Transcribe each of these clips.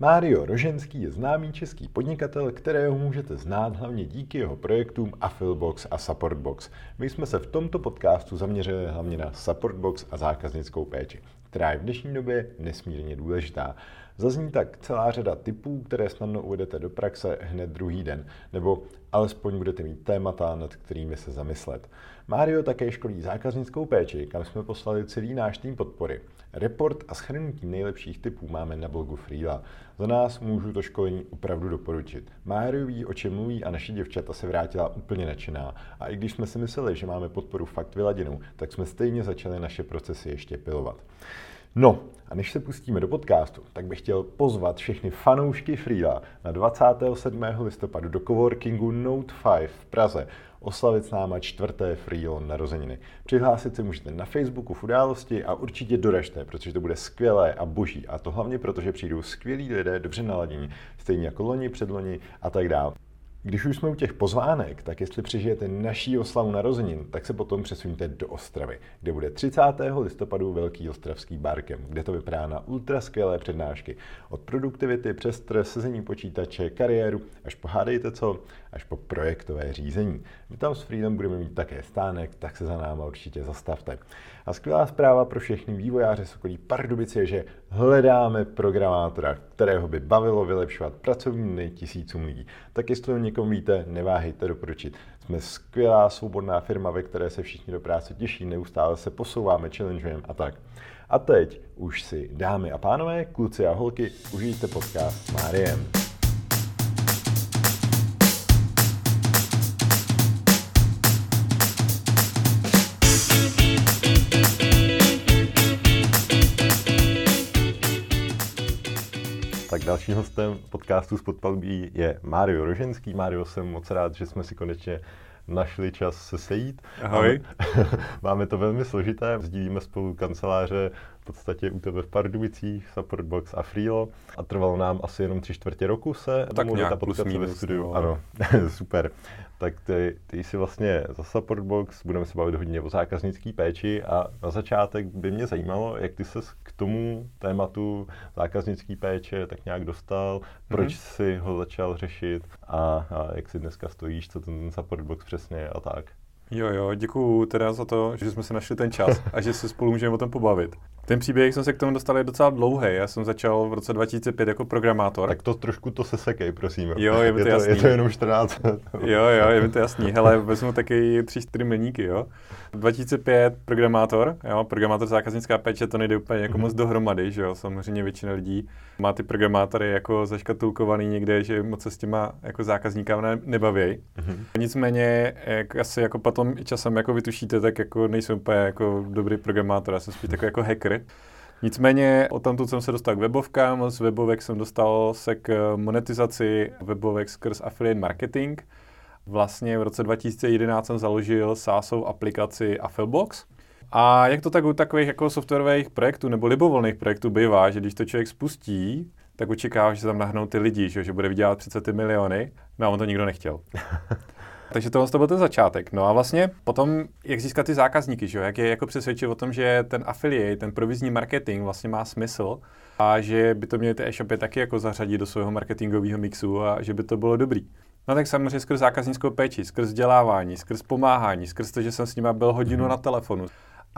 Mário Roženský je známý český podnikatel, kterého můžete znát hlavně díky jeho projektům Affilbox a Supportbox. My jsme se v tomto podcastu zaměřili hlavně na Supportbox a zákaznickou péči, která je v dnešní době nesmírně důležitá. Zazní tak celá řada typů, které snadno uvedete do praxe hned druhý den, nebo alespoň budete mít témata, nad kterými se zamyslet. Mário také školí zákaznickou péči, kam jsme poslali celý náš tým podpory. Report a schrnutí nejlepších typů máme na blogu Freela. Za nás můžu to školení opravdu doporučit. Mário ví, o čem mluví a naše děvčata se vrátila úplně nadšená. A i když jsme si mysleli, že máme podporu fakt vyladěnou, tak jsme stejně začali naše procesy ještě pilovat. No, a než se pustíme do podcastu, tak bych chtěl pozvat všechny fanoušky Freela na 27. listopadu do coworkingu Note 5 v Praze oslavit s náma čtvrté Freelon narozeniny. Přihlásit se můžete na Facebooku v události a určitě doražte, protože to bude skvělé a boží. A to hlavně proto, že přijdou skvělí lidé, dobře naladění, stejně jako loni, předloni a tak dále. Když už jsme u těch pozvánek, tak jestli přežijete naší oslavu narozenin, tak se potom přesuňte do Ostravy, kde bude 30. listopadu Velký ostravský barkem, kde to vypadá na ultra skvělé přednášky. Od produktivity přes stres, sezení počítače, kariéru, až pohádejte co, až po projektové řízení. My tam s Freedom budeme mít také stánek, tak se za náma určitě zastavte. A skvělá zpráva pro všechny vývojáře z okolí Pardubice je, že hledáme programátora, kterého by bavilo vylepšovat pracovní dny tisícům lidí. Tak jestli o někom víte, neváhejte doporučit. Jsme skvělá svobodná firma, ve které se všichni do práce těší, neustále se posouváme, challengeujeme a tak. A teď už si, dámy a pánové, kluci a holky, užijte podcast s Máriem. Tak dalším hostem podcastu z Podpalbí je Mário Roženský. Mário, jsem moc rád, že jsme si konečně našli čas se sejít. Ahoj. Máme, to velmi složité, sdílíme spolu kanceláře podstatě u tebe v Pardubicích, Supportbox a Freelo a trvalo nám asi jenom tři čtvrtě roku se tak domluvit a potkat se ve studiu. No. Ano, super. Tak ty, ty jsi vlastně za Supportbox, budeme se bavit hodně o zákaznické péči a na začátek by mě zajímalo, jak ty se k tomu tématu zákaznické péče tak nějak dostal, proč mm-hmm. jsi ho začal řešit a, a jak si dneska stojíš, co ten Supportbox přesně a tak. Jo, jo, děkuju teda za to, že jsme si našli ten čas a že se spolu můžeme o tom pobavit. Ten příběh jsem se k tomu dostal je docela dlouhý. Já jsem začal v roce 2005 jako programátor. Tak to trošku to se sekej, prosím. Jo, je mi to, je jasný. Je to jenom 14 let. jo, jo, je mi to jasný. Hele, vezmu taky tři, čtyři milníky, jo. 2005 programátor, jo, programátor zákaznická péče, to nejde úplně jako mm-hmm. moc dohromady, že jo. Samozřejmě většina lidí má ty programátory jako zaškatulkovaný někde, že moc se s těma jako zákazníkama ne, nebaví. Mm-hmm. Nicméně, jak asi jako potom časem jako vytušíte, tak jako nejsem úplně jako dobrý programátor, já jsem spíš takový jako hacker. Nicméně o tamtud jsem se dostal k webovkám, z webovek jsem dostal se k monetizaci webovek skrz affiliate marketing. Vlastně v roce 2011 jsem založil SaaSovou aplikaci Affilbox. A jak to tak u takových jako softwarových projektů nebo libovolných projektů bývá, že když to člověk spustí, tak očekává, že tam nahnou ty lidi, že, že bude vydělat přece ty miliony, no a on to nikdo nechtěl. Takže tohle to byl ten začátek. No a vlastně potom, jak získat ty zákazníky, že? jak je jako přesvědčit o tom, že ten affiliate, ten provizní marketing vlastně má smysl a že by to měly ty e-shopy taky jako zařadit do svého marketingového mixu a že by to bylo dobrý. No tak samozřejmě skrz zákaznickou péči, skrz vzdělávání, skrz pomáhání, skrz to, že jsem s nima byl hodinu mm-hmm. na telefonu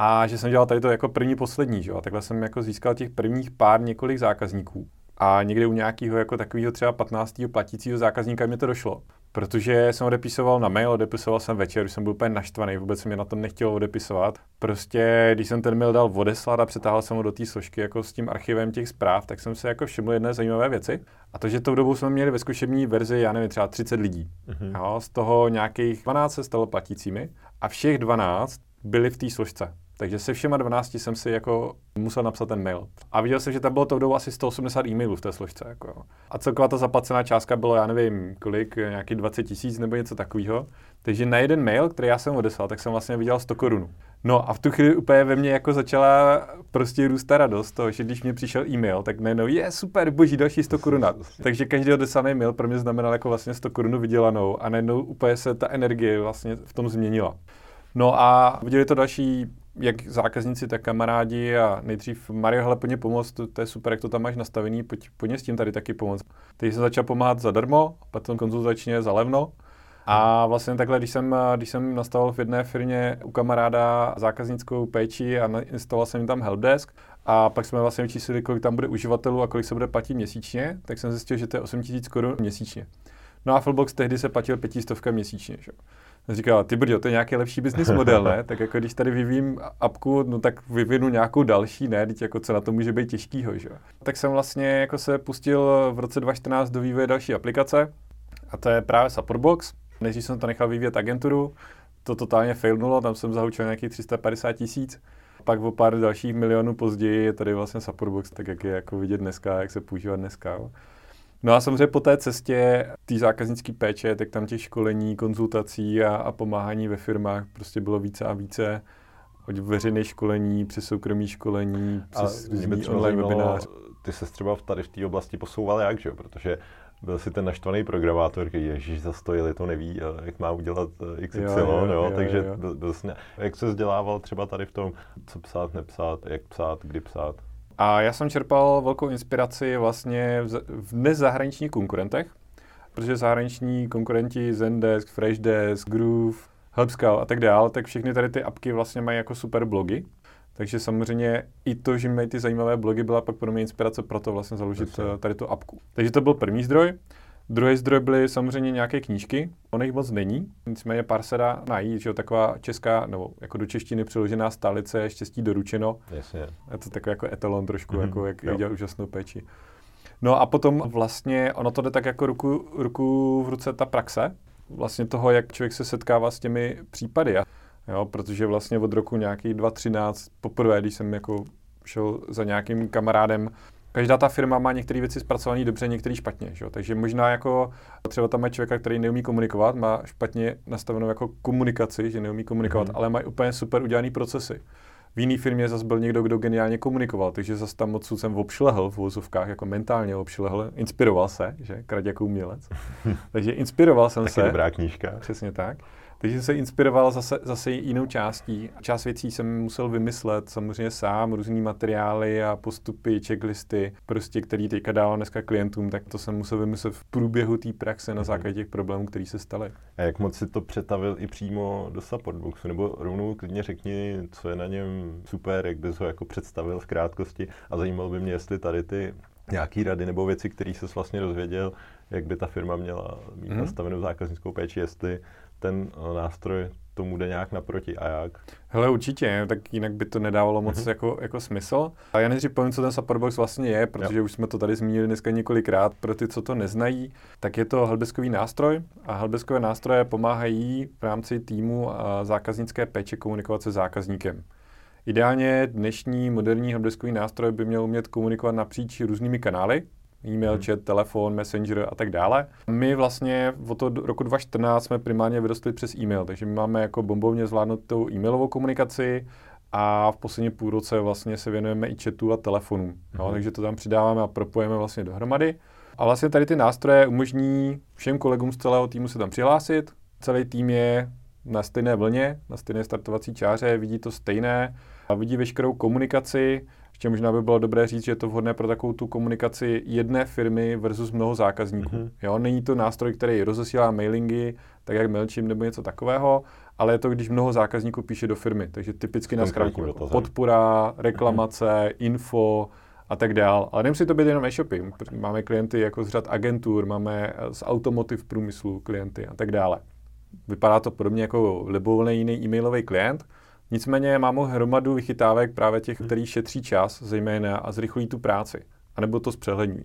a že jsem dělal tady to jako první poslední, že? a takhle jsem jako získal těch prvních pár několik zákazníků. A někde u nějakého jako takového třeba 15. platícího zákazníka mi to došlo. Protože jsem odepisoval na mail, odepisoval jsem večer, už jsem byl úplně naštvaný, vůbec se mi na to nechtělo odepisovat. Prostě, když jsem ten mail dal odeslat a přetáhl jsem ho do té složky jako s tím archivem těch zpráv, tak jsem se jako všiml jedné zajímavé věci. A to, že tou dobou jsme měli ve zkušební verzi, já nevím, třeba 30 lidí. Mm-hmm. Jo, z toho nějakých 12 se stalo platícími a všech 12 byli v té složce. Takže se všema 12 jsem si jako musel napsat ten mail. A viděl jsem, že tam bylo to tou asi 180 e-mailů v té složce. Jako. A celková ta zaplacená částka bylo, já nevím, kolik, nějaký 20 tisíc nebo něco takového. Takže na jeden mail, který já jsem odeslal, tak jsem vlastně viděl 100 korun. No a v tu chvíli úplně ve mně jako začala prostě růst ta radost toho, že když mi přišel e-mail, tak najednou je super, boží, další 100 korun. Takže každý odeslaný mail pro mě znamenal jako vlastně 100 korun vydělanou a najednou úplně se ta energie vlastně v tom změnila. No a viděli to další jak zákazníci, tak kamarádi a nejdřív Mario, hele, pojď pomoct, to, to, je super, jak to tam máš nastavený, pojď, pojď s tím tady taky pomoct. Teď jsem začal pomáhat zadarmo, potom konzultačně za levno. A vlastně takhle, když jsem, když jsem nastavil v jedné firmě u kamaráda zákaznickou péči a instaloval jsem tam helpdesk, a pak jsme vlastně vyčíslili, kolik tam bude uživatelů a kolik se bude platit měsíčně, tak jsem zjistil, že to je 8 000 korun měsíčně. No a Fullbox tehdy se platil pětistovka měsíčně. Že? Říkal, ty brďo, to je nějaký lepší business model, ne? Tak jako když tady vyvím apku, no tak vyvinu nějakou další, ne? Teď jako co na to může být těžkýho, že? Tak jsem vlastně jako se pustil v roce 2014 do vývoje další aplikace a to je právě Supportbox. Než jsem to nechal vyvíjet agenturu, to totálně failnulo, tam jsem zahučil nějakých 350 tisíc. Pak o pár dalších milionů později je tady vlastně Supportbox, tak jak je jako vidět dneska, jak se používá dneska. Jo. No a samozřejmě po té cestě té zákaznické péče, tak tam těch školení, konzultací a, a pomáhání ve firmách prostě bylo více a více. Od veřejných školení, přes soukromí školení, přes různý online webinář. Ty se třeba tady v té oblasti posouval jak, že? Protože byl si ten naštvaný programátor, který ježíš za stojili, to neví, eh, jak má udělat eh, XY, jo, jo, jo, jo, takže jo. Byl, byl jsi, jak se vzdělával třeba tady v tom, co psát, nepsát, jak psát, kdy psát? A já jsem čerpal velkou inspiraci vlastně v, v dnes zahraničních konkurentech, protože zahraniční konkurenti Zendesk, Freshdesk, Groove, HelpScout a tak dále, tak všechny tady ty apky vlastně mají jako super blogy. Takže samozřejmě i to, že mají ty zajímavé blogy, byla pak pro mě inspirace pro to vlastně založit Jasně. Eh, tady tu apku. Takže to byl první zdroj. Druhý zdroj byly samozřejmě nějaké knížky, ono jich moc není, nicméně pár se dá najít, že jo, taková česká, nebo jako do češtiny přeložená stálice, štěstí doručeno. Jasně. Je to takový jako etalon trošku, mm-hmm. jako jak dělá úžasnou péči. No a potom vlastně ono to jde tak jako ruku, ruku v ruce ta praxe, vlastně toho, jak člověk se setkává s těmi případy. Jo, protože vlastně od roku nějaký 2013 poprvé, když jsem jako šel za nějakým kamarádem každá ta firma má některé věci zpracované dobře, některé špatně. Že? Takže možná jako třeba tam má člověka, který neumí komunikovat, má špatně nastavenou jako komunikaci, že neumí komunikovat, mm. ale mají úplně super udělané procesy. V jiné firmě zase byl někdo, kdo geniálně komunikoval, takže zase tam odsud jsem obšlehl v vozovkách, jako mentálně obšlehl, inspiroval se, že, krať jako umělec. takže inspiroval jsem Taky se. dobrá knížka. Přesně tak. Takže jsem se inspiroval zase, zase jinou částí. Část věcí jsem musel vymyslet samozřejmě sám, různý materiály a postupy, checklisty, prostě, který teďka dávám dneska klientům, tak to jsem musel vymyslet v průběhu té praxe na mhm. základě těch problémů, které se staly. A jak moc si to přetavil i přímo do supportboxu? Nebo rovnou klidně řekni, co je na něm super, jak bys ho jako představil v krátkosti a zajímalo by mě, jestli tady ty nějaký rady nebo věci, které se vlastně dozvěděl, jak by ta firma měla mít hmm. nastavenou zákaznickou péči, jestli ten eh, nástroj tomu jde nějak naproti a jak? Hele, určitě, tak jinak by to nedávalo moc mm-hmm. jako, jako smysl. A já nejdřív povím, co ten Supportbox vlastně je, protože jo. už jsme to tady zmínili dneska několikrát. Pro ty, co to neznají, tak je to helpdeskový nástroj a helpdeskové nástroje pomáhají v rámci týmu a zákaznické péče komunikovat se zákazníkem. Ideálně dnešní moderní helpdeskový nástroj by měl umět komunikovat napříč různými kanály, e-mail, hmm. chat, telefon, messenger a tak dále. My vlastně od toho roku 2014 jsme primárně vyrostli přes e-mail, takže my máme jako bombovně zvládnutou e-mailovou komunikaci a v poslední půl roce vlastně se věnujeme i chatu a telefonu. Hmm. No, takže to tam přidáváme a propojeme vlastně dohromady. A vlastně tady ty nástroje umožní všem kolegům z celého týmu se tam přihlásit. Celý tým je na stejné vlně, na stejné startovací čáře, vidí to stejné a vidí veškerou komunikaci, ještě možná by bylo dobré říct, že je to vhodné pro takovou tu komunikaci jedné firmy versus mnoho zákazníků. Mm-hmm. Jo, není to nástroj, který rozesílá mailingy, tak jak MailChimp nebo něco takového, ale je to, když mnoho zákazníků píše do firmy. Takže typicky na schránku jako podpora, reklamace, mm-hmm. info a tak dál. Ale nemusí to být jenom e-shopy. Máme klienty jako z řad agentur, máme z automotiv průmyslu klienty a tak dále. Vypadá to podobně jako libovolný jiný e-mailový klient, Nicméně mám hromadu vychytávek právě těch, který šetří čas zejména a zrychlí tu práci. A nebo to zpřehlední.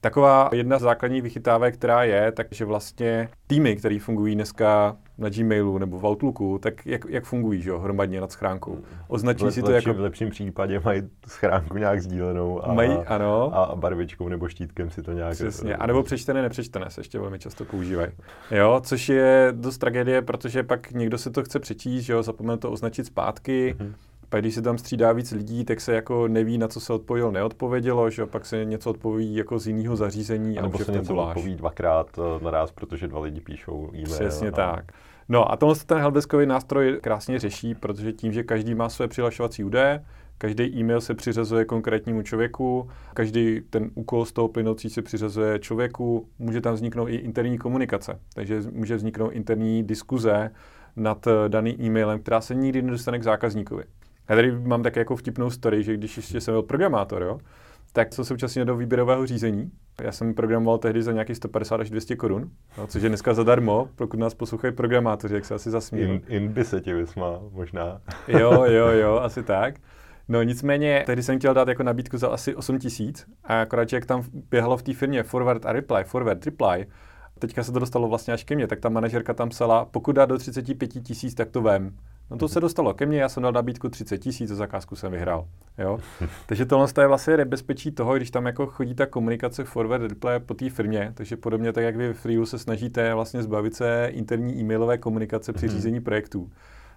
Taková jedna z základních vychytávek, která je, takže vlastně týmy, které fungují dneska na Gmailu nebo v Outlooku, tak jak, jak fungují, že jo, hromadně nad schránkou? Označí v si to lepším, jako... V lepším případě mají schránku nějak sdílenou a, mají, ano. a barvičkou nebo štítkem si to nějak... Přesně, a nebo přečtené, nepřečtené se ještě velmi často používají. Jo, což je dost tragédie, protože pak někdo si to chce přečíst, že jo, zapomene to označit zpátky, mm-hmm pak když se tam střídá víc lidí, tak se jako neví, na co se odpovědělo, neodpovědělo, že pak se něco odpoví jako z jiného zařízení. A nebo se něco odpoví dvakrát eh, naraz, protože dva lidi píšou e-mail. Přesně a... tak. No a tohle ten helpdeskový nástroj krásně řeší, protože tím, že každý má své přihlašovací údaje, každý e-mail se přiřazuje konkrétnímu člověku, každý ten úkol z toho plynoucí se přiřazuje člověku, může tam vzniknout i interní komunikace, takže může vzniknout interní diskuze nad eh, daným e-mailem, která se nikdy nedostane k zákazníkovi. Já tady mám také jako vtipnou story, že když ještě jsem byl programátor, jo, tak co současně do výběrového řízení. Já jsem programoval tehdy za nějakých 150 až 200 korun, no, což je dneska zadarmo, pokud nás poslouchají programátoři, jak se asi zasmívají. In, in by se ti vysmál, možná. jo, jo, jo, asi tak. No nicméně, tehdy jsem chtěl dát jako nabídku za asi 8 tisíc a akorát, jak tam běhalo v té firmě forward a reply, forward, reply, teďka se to dostalo vlastně až ke mně, tak ta manažerka tam psala, pokud dá do 35 tisíc, tak to vem. No to se dostalo ke mně, já jsem dal nabídku 30 tisíc zakázku jsem vyhrál. Jo? takže tohle je vlastně nebezpečí toho, když tam jako chodí ta komunikace forward reply po té firmě, takže podobně tak, jak vy v Freelu se snažíte vlastně zbavit se interní e-mailové komunikace při mhm. řízení projektů,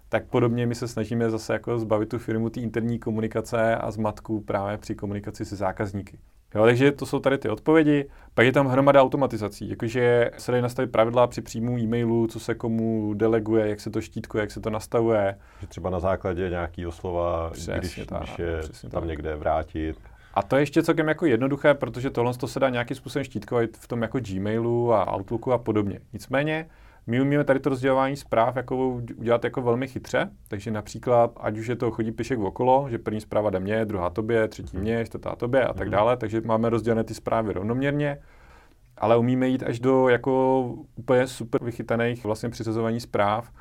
tak podobně my se snažíme zase jako zbavit tu firmu té interní komunikace a zmatku právě při komunikaci se zákazníky. Jo, takže to jsou tady ty odpovědi. Pak je tam hromada automatizací, jakože se dají nastavit pravidla při příjmu e-mailu, co se komu deleguje, jak se to štítkuje, jak se to nastavuje. Že třeba na základě nějakého slova, přesně když, tak, když je tam tak. někde vrátit. A to je ještě celkem jako jednoduché, protože tohle to se dá nějakým způsobem štítkovat v tom jako Gmailu a Outlooku a podobně. Nicméně, my umíme tady to rozdělování zpráv jako udělat jako velmi chytře, takže například, ať už je to chodí pišek okolo, že první zpráva jde mně, druhá tobě, třetí mhm. mě, čtvrtá tobě a tak mhm. dále, takže máme rozdělené ty zprávy rovnoměrně, ale umíme jít až do jako úplně super vychytaných vlastně přizazování zpráv,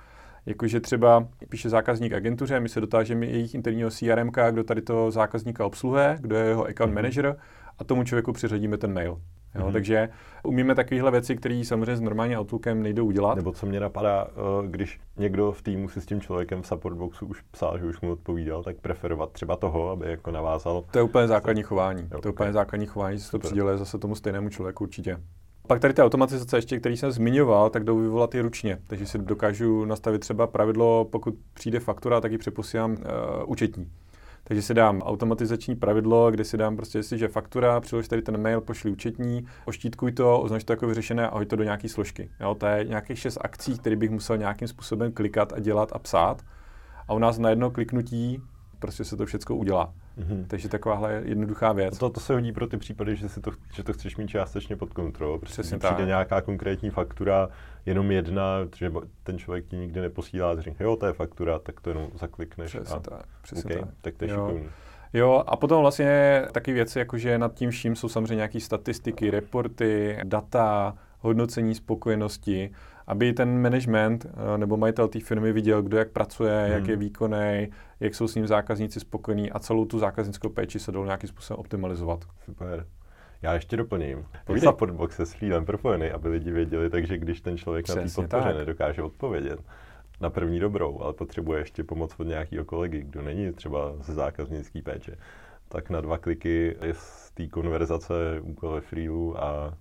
jakože třeba píše zákazník agentuře, my se dotážeme jejich interního CRM, kdo tady toho zákazníka obsluhuje, kdo je jeho account mhm. manager a tomu člověku přiřadíme ten mail. Jo, mm-hmm. Takže umíme takovéhle věci, které samozřejmě s normálním Outlookem nejdou udělat. Nebo co mě napadá, eh, když někdo v týmu si s tím člověkem v support boxu už psal, že už mu odpovídal, tak preferovat třeba toho, aby jako navázal. To je úplně základní chování. Jo, to je úplně základní chování, že se to přiděluje zase tomu stejnému člověku určitě. Pak tady ty automatizace ještě, který jsem zmiňoval, tak jdou vyvolat i ručně. Takže si dokážu nastavit třeba pravidlo, pokud přijde faktura, tak ji přeposílám uh, účetní. Takže si dám automatizační pravidlo, kde si dám prostě, jestliže faktura, přilož tady ten mail, pošli účetní, oštítkuj to, označ to jako vyřešené a hoď to do nějaké složky. Jo, to je nějakých šest akcí, které bych musel nějakým způsobem klikat a dělat a psát. A u nás na jedno kliknutí prostě se to všechno udělá. Mm-hmm. Takže takováhle jednoduchá věc. To, to se hodí pro ty případy, že, si to, že to chceš mít částečně pod kontrolou. Přesně tak. přijde nějaká konkrétní faktura, jenom jedna, že ten člověk ti nikdy neposílá, a řekne, jo, to je faktura, tak to jenom zaklikneš. Přesně a, tak. Přesně okay, tak. tak to je jo. Jo, a potom vlastně taky věci, jakože nad tím vším jsou samozřejmě nějaké statistiky, reporty, data, hodnocení spokojenosti, aby ten management eh, nebo majitel té firmy viděl, kdo jak pracuje, hmm. jak je výkonný, jak jsou s ním zákazníci spokojení a celou tu zákaznickou péči se dalo nějakým způsobem optimalizovat. Super. Já ještě doplním. Povídej. Support box je s Freelem propojený, aby lidi věděli, takže když ten člověk Přesně na té podpoře tak. nedokáže odpovědět na první dobrou, ale potřebuje ještě pomoc od nějakého kolegy, kdo není třeba ze zákaznické péče, tak na dva kliky je z té konverzace úkol ve Freelu a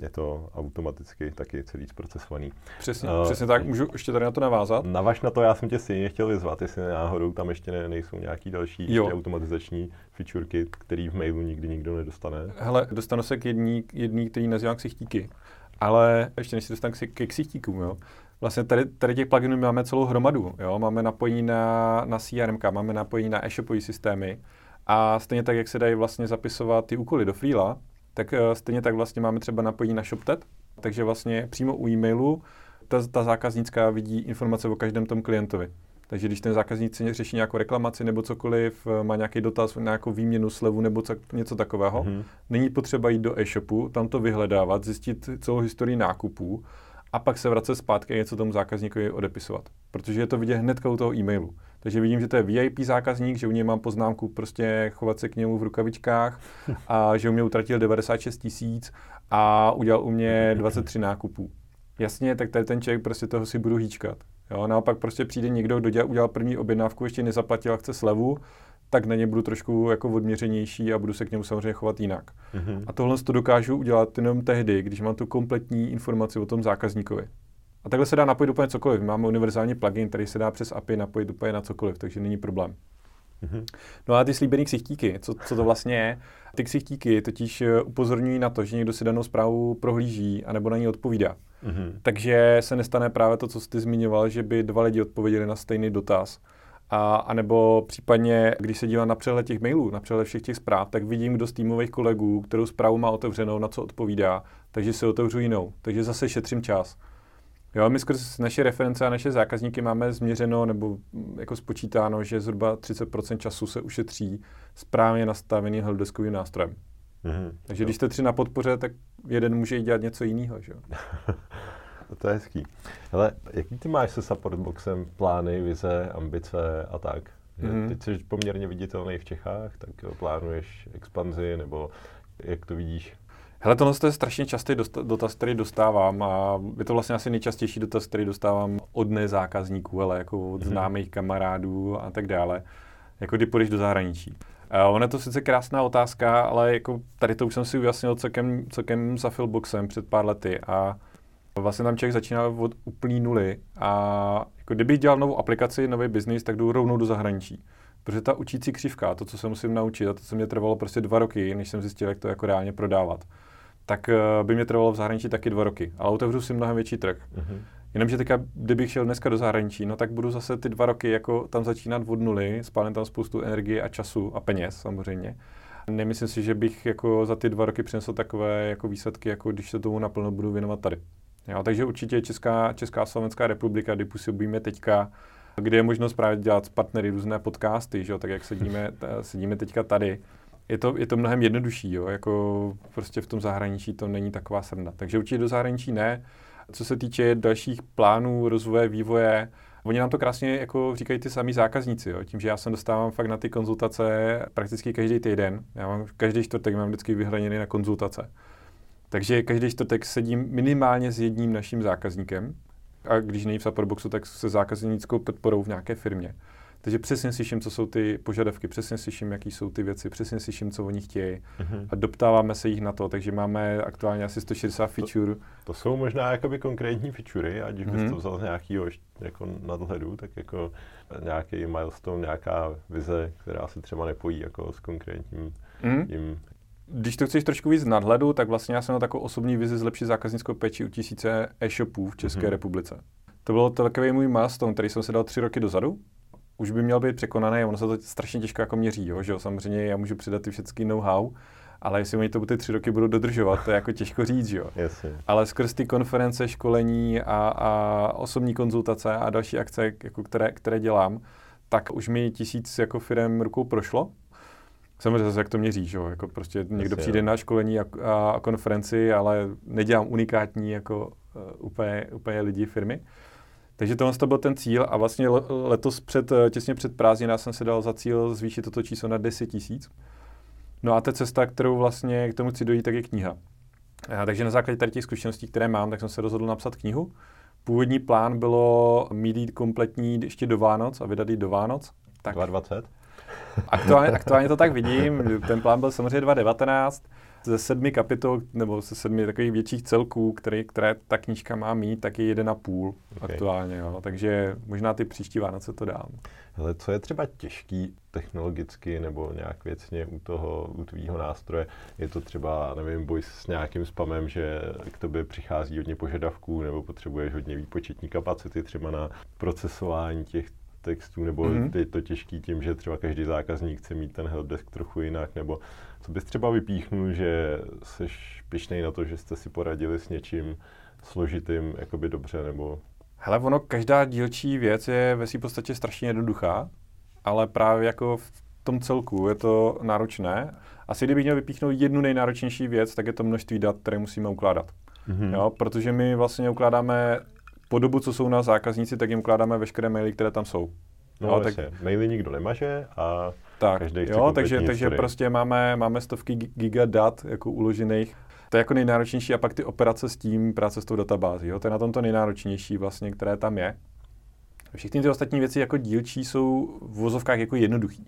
je to automaticky taky celý zprocesovaný. Přesně, uh, přesně tak, můžu ještě tady na to navázat? Navaž na to, já jsem tě si chtěl vyzvat, jestli náhodou tam ještě ne, nejsou nějaký další jo. automatizační featurky, který v mailu nikdy nikdo nedostane. Hele, dostanu se k jedný, jedný který nazývám ksichtíky, ale ještě než se dostanu k ksichtíkům, jo. Vlastně tady, tady těch pluginů máme celou hromadu, jo. Máme napojení na, na CRM, máme napojení na e-shopové systémy, a stejně tak, jak se dají vlastně zapisovat ty úkoly do Freela, tak uh, stejně tak vlastně máme třeba napojení na ShopTet, takže vlastně přímo u e-mailu ta, ta zákaznická vidí informace o každém tom klientovi. Takže když ten zákazník si řeší nějakou reklamaci nebo cokoliv, eh, má nějaký dotaz na nějakou výměnu slevu nebo co, něco takového, mm-hmm. není potřeba jít do e-shopu, tam to vyhledávat, zjistit celou historii nákupů a pak se vracet zpátky a něco tomu zákazníkovi odepisovat. Protože je to vidět hned u toho e-mailu. Takže vidím, že to je VIP zákazník, že u něj mám poznámku prostě chovat se k němu v rukavičkách a že u mě utratil 96 tisíc a udělal u mě 23 nákupů. Jasně, tak tady ten člověk prostě toho si budu hýčkat. Jo, naopak prostě přijde někdo, kdo dělal, udělal první objednávku, ještě nezaplatil a chce slevu, tak na ně budu trošku jako odměřenější a budu se k němu samozřejmě chovat jinak. Mm-hmm. A tohle to dokážu udělat jenom tehdy, když mám tu kompletní informaci o tom zákazníkovi. A takhle se dá napojit úplně cokoliv. Máme univerzální plugin, který se dá přes API napojit úplně na cokoliv, takže není problém. Mm-hmm. No a ty slíbený ksichtíky, co, co to vlastně je? Ty ksichtíky totiž eh, upozorňují na to, že někdo si danou zprávu prohlíží anebo na ní odpovídá. Mm-hmm. Takže se nestane právě to, co jsi zmiňoval, že by dva lidi odpověděli na stejný dotaz. A, a nebo případně, když se dívám na přehled těch mailů, na přehled všech těch zpráv, tak vidím, kdo z týmových kolegů, kterou zprávu má otevřenou, na co odpovídá, takže si otevřu jinou. Takže zase šetřím čas. Jo, my skrz naše reference a naše zákazníky máme změřeno nebo mm, jako spočítáno, že zhruba 30% času se ušetří správně nastaveným helpdeskovým nástrojem. Mm-hmm. Takže jo. když jste tři na podpoře, tak jeden může i dělat něco jiného. Že? to je hezký. Ale jaký ty máš se Supportboxem plány, vize, ambice a tak? Mm-hmm. Teď jsi poměrně viditelný v Čechách, tak plánuješ expanzi, nebo jak to vidíš? Hele, tohle je strašně častý dotaz, který dostávám a je to vlastně asi nejčastější dotaz, který dostávám od nezákazníků, ale jako od mm-hmm. známých kamarádů a tak dále. Jako kdy půjdeš do zahraničí. Uh, ono je to sice krásná otázka, ale jako tady to už jsem si ujasnil celkem, celkem za Philboxem před pár lety a vlastně tam člověk začíná od úplný nuly a jako kdybych dělal novou aplikaci, nový biznis, tak jdu rovnou do zahraničí. Protože ta učící křivka, to, co se musím naučit, a to, co mě trvalo prostě dva roky, než jsem zjistil, jak to jako reálně prodávat, tak eh, by mě trvalo v zahraničí taky dva roky. Ale otevřu si mnohem větší trh. Mm-hmm. Jenomže teďka, kdybych šel dneska do zahraničí, no tak budu zase ty dva roky jako tam začínat od nuly, spálím tam spoustu energie a času a peněz samozřejmě. Nemyslím si, že bych jako za ty dva roky přinesl takové jako výsledky, jako když se tomu naplno budu věnovat tady. Jo, takže určitě Česká, Česká Slovenská republika, kdy působíme teďka, kde je možnost právě dělat s partnery různé podcasty, že jo, tak jak sedíme, sedíme teďka tady, je to, je to mnohem jednodušší, jo? jako prostě v tom zahraničí to není taková srna. Takže určitě do zahraničí ne. Co se týče dalších plánů, rozvoje, vývoje, Oni nám to krásně jako říkají ty samý zákazníci, jo? tím, že já se dostávám fakt na ty konzultace prakticky každý týden. Já mám každý čtvrtek mám vždycky vyhraněný na konzultace. Takže každý čtvrtek sedím minimálně s jedním naším zákazníkem. A když není v Supportboxu, tak se zákaznickou podporou v nějaké firmě. Takže přesně slyším, co jsou ty požadavky, přesně slyším, jaký jsou ty věci, přesně slyším, co oni chtějí mm-hmm. a doptáváme se jich na to, takže máme aktuálně asi 160 feature. To, to jsou možná jakoby konkrétní featurey, ať už mm-hmm. bys to vzal z nějakého jako nadhledu, tak jako nějaký milestone, nějaká vize, která se třeba nepojí jako s konkrétním mm-hmm. tím když to chceš trošku víc nadhledu, tak vlastně já jsem na takovou osobní vizi zlepšit zákaznickou péči u tisíce e-shopů v České mm-hmm. republice. To byl takový můj milestone, který jsem si dal tři roky dozadu už by měl být překonaný, ono se to strašně těžko jako měří, jo, že jo? samozřejmě já můžu přidat ty všechny know-how, ale jestli oni to ty tři roky budou dodržovat, to je jako těžko říct, jo. Jasně. Ale skrz ty konference, školení a, a osobní konzultace a další akce, jako které, které dělám, tak už mi tisíc jako firm rukou prošlo. Samozřejmě zase jak to měří, jo? Jako prostě někdo přijde jo. na školení a, a, konferenci, ale nedělám unikátní jako uh, úplně, úplně lidi firmy. Takže tohle to byl ten cíl a vlastně letos před, eh, těsně před prázdninou jsem si dal za cíl zvýšit toto číslo na 10 tisíc. No a ta cesta, kterou vlastně k tomu chci dojít, tak je kniha. A, takže na základě tady těch zkušeností, které mám, tak jsem se rozhodl napsat knihu. Původní plán bylo mít kompletní ještě do Vánoc a vydat ji do Vánoc. Tak 2020? Aktuálně, aktuálně to tak vidím. Ten plán byl samozřejmě 2019 ze sedmi kapitol, nebo ze sedmi takových větších celků, které, které ta knížka má mít, tak je jeden a půl okay. aktuálně. Jo. Takže možná ty příští Vánoce to dám. Hele, co je třeba těžký technologicky nebo nějak věcně u toho, u tvýho nástroje? Je to třeba, nevím, boj s nějakým spamem, že k tobě přichází hodně požadavků nebo potřebuješ hodně výpočetní kapacity třeba na procesování těch textů, nebo mm-hmm. je to těžký tím, že třeba každý zákazník chce mít ten helpdesk trochu jinak, nebo co bys třeba vypíchnul, že jsi pišnej na to, že jste si poradili s něčím složitým jakoby dobře, nebo... Hele, ono, každá dílčí věc je ve své podstatě strašně jednoduchá, ale právě jako v tom celku je to náročné. Asi kdybych měl vypíchnout jednu nejnáročnější věc, tak je to množství dat, které musíme ukládat. Mm-hmm. Jo, protože my vlastně ukládáme po dobu, co jsou na zákazníci, tak jim ukládáme veškeré maily, které tam jsou. No, jo, tak... maily nikdo nemaže a tak, každý jo, takže, takže prostě máme, máme stovky giga dat jako uložených. To je jako nejnáročnější a pak ty operace s tím, práce s tou databází. Jo? To je na tom to nejnáročnější vlastně, které tam je. Všechny ty ostatní věci jako dílčí jsou v vozovkách jako jednoduchý.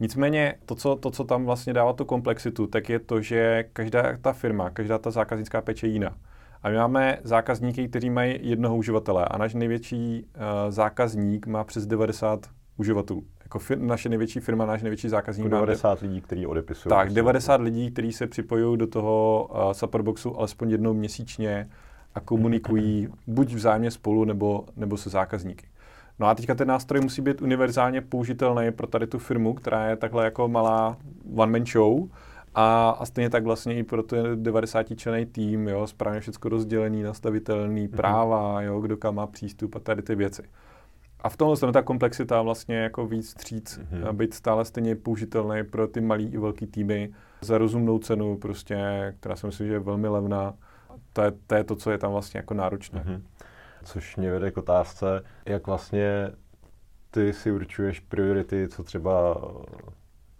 Nicméně to co, to, co tam vlastně dává tu komplexitu, tak je to, že každá ta firma, každá ta zákaznická péče je jiná. A my máme zákazníky, kteří mají jednoho uživatele a náš největší uh, zákazník má přes 90 uživatelů jako fir, naše největší firma, náš největší zákazník. 90 jako lidí, kteří odepisují. Tak, 90 lidí, kteří se připojují do toho uh, Supportboxu alespoň jednou měsíčně a komunikují buď vzájemně spolu, nebo, nebo se zákazníky. No a teďka ten nástroj musí být univerzálně použitelný pro tady tu firmu, která je takhle jako malá one-man show, a, a stejně tak vlastně i pro ten 90 člený tým, jo, správně všechno rozdělený, nastavitelný, mm-hmm. práva, jo, kdo kam má přístup a tady ty věci. A v tomhle ta komplexita vlastně jako víc stříc, mm-hmm. být stále stejně použitelný pro ty malý i velký týmy za rozumnou cenu, prostě, která si myslím, že je velmi levná. To je, to je to, co je tam vlastně jako náročné. Mm-hmm. Což mě vede k otázce, jak vlastně ty si určuješ priority, co třeba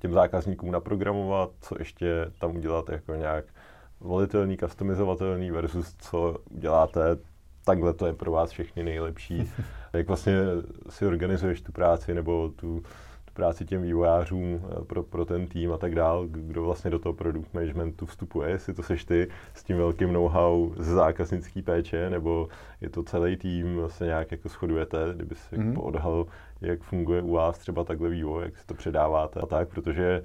těm zákazníkům naprogramovat, co ještě tam udělat jako nějak volitelný, customizovatelný versus co děláte, takhle to je pro vás všechny nejlepší. Jak vlastně si organizuješ tu práci nebo tu, tu práci těm vývojářům eh, pro, pro ten tým a tak dál, kdo vlastně do toho produkt managementu vstupuje, jestli to seš ty s tím velkým know-how ze zákaznické péče, nebo je to celý tým, se nějak jako shodujete, kdyby si mm-hmm. odhalil jak funguje u vás třeba takhle vývoj, jak si to předáváte a tak, protože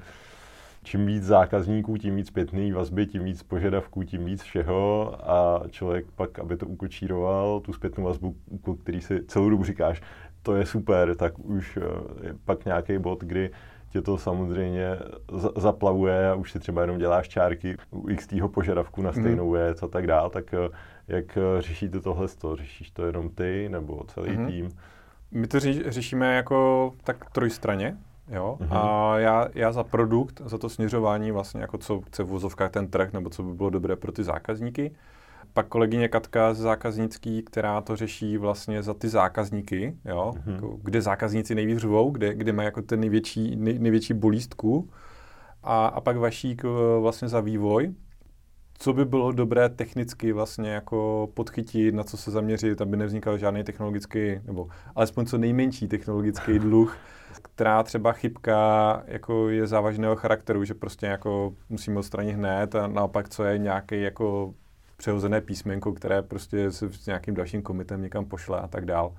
čím víc zákazníků, tím víc zpětný vazby, tím víc požadavků, tím víc všeho a člověk pak, aby to ukočíroval, tu zpětnou vazbu, který si celou dobu říkáš, to je super, tak už eh, je pak nějaký bod, kdy tě to samozřejmě zaplavuje a už si třeba jenom děláš čárky u x požadavku na stejnou mm. věc a tak dál, tak eh, jak eh, řešíte tohle? Řešíš to jenom ty nebo celý mm. tým? My to ři- řešíme jako tak trojstraně, jo, mm-hmm. a já, já za produkt, za to směřování vlastně, jako co chce v vozovkách ten trh, nebo co by bylo dobré pro ty zákazníky. Pak kolegyně Katka z zákaznický, která to řeší vlastně za ty zákazníky, jo, mm-hmm. jako, kde zákazníci nejvíc řvou, kde, kde mají jako ten největší, nej, největší bolístku. A, a pak Vašík vlastně za vývoj, co by bylo dobré technicky vlastně jako podchytit, na co se zaměřit, aby nevznikal žádný technologický, nebo alespoň co nejmenší technologický dluh, která třeba chybka jako je závažného charakteru, že prostě jako musíme odstranit hned a naopak co je nějaký jako přehozené písmenko, které prostě se s nějakým dalším komitem někam pošle a tak dál.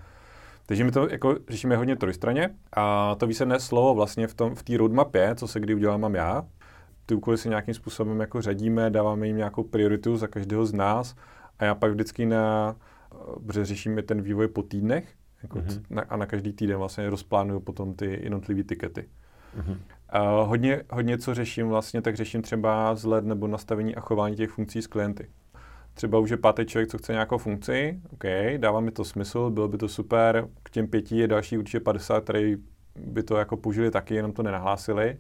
Takže my to jako řešíme hodně trojstraně a to výsledné slovo vlastně v té v roadmapě, co se kdy udělám mám já, ty úkoly si nějakým způsobem jako řadíme, dáváme jim nějakou prioritu za každého z nás a já pak vždycky na, protože řešíme ten vývoj po týdnech jako mm-hmm. na, a na každý týden vlastně rozplánuju potom ty jednotlivé tikety. Mm-hmm. Uh, hodně, hodně co řeším vlastně, tak řeším třeba vzhled nebo nastavení a chování těch funkcí s klienty. Třeba už je pátý člověk, co chce nějakou funkci, OK, dává mi to smysl, bylo by to super, k těm pěti je další určitě 50, který by to jako použili taky, jenom to nenahlásili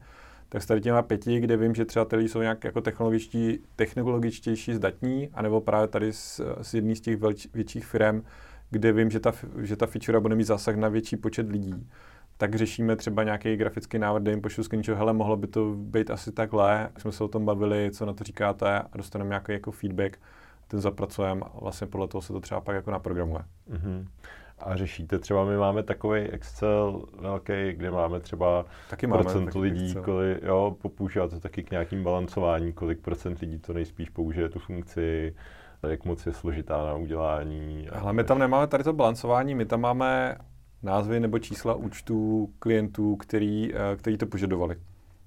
tak s tady těma pěti, kde vím, že třeba ty lidi jsou nějak jako technologičtí, technologičtější, zdatní, anebo právě tady z, z jedné z těch velč, větších firm, kde vím, že ta, že ta feature bude mít zásah na větší počet lidí, tak řešíme třeba nějaký grafický návrh, kde jim pošlu screenshot, hele, mohlo by to být asi takhle, jsme se o tom bavili, co na to říkáte a dostaneme nějaký jako feedback, ten zapracujeme a vlastně podle toho se to třeba pak jako naprogramuje. Mm-hmm a řešíte. Třeba my máme takový Excel velký, kde máme třeba taky máme procent lidí, Excel. kolik, jo, používá to taky k nějakým balancování, kolik procent lidí to nejspíš použije tu funkci, jak moc je složitá na udělání. Ale my tam nemáme tady to balancování, my tam máme názvy nebo čísla účtů klientů, který, eh, který to požadovali.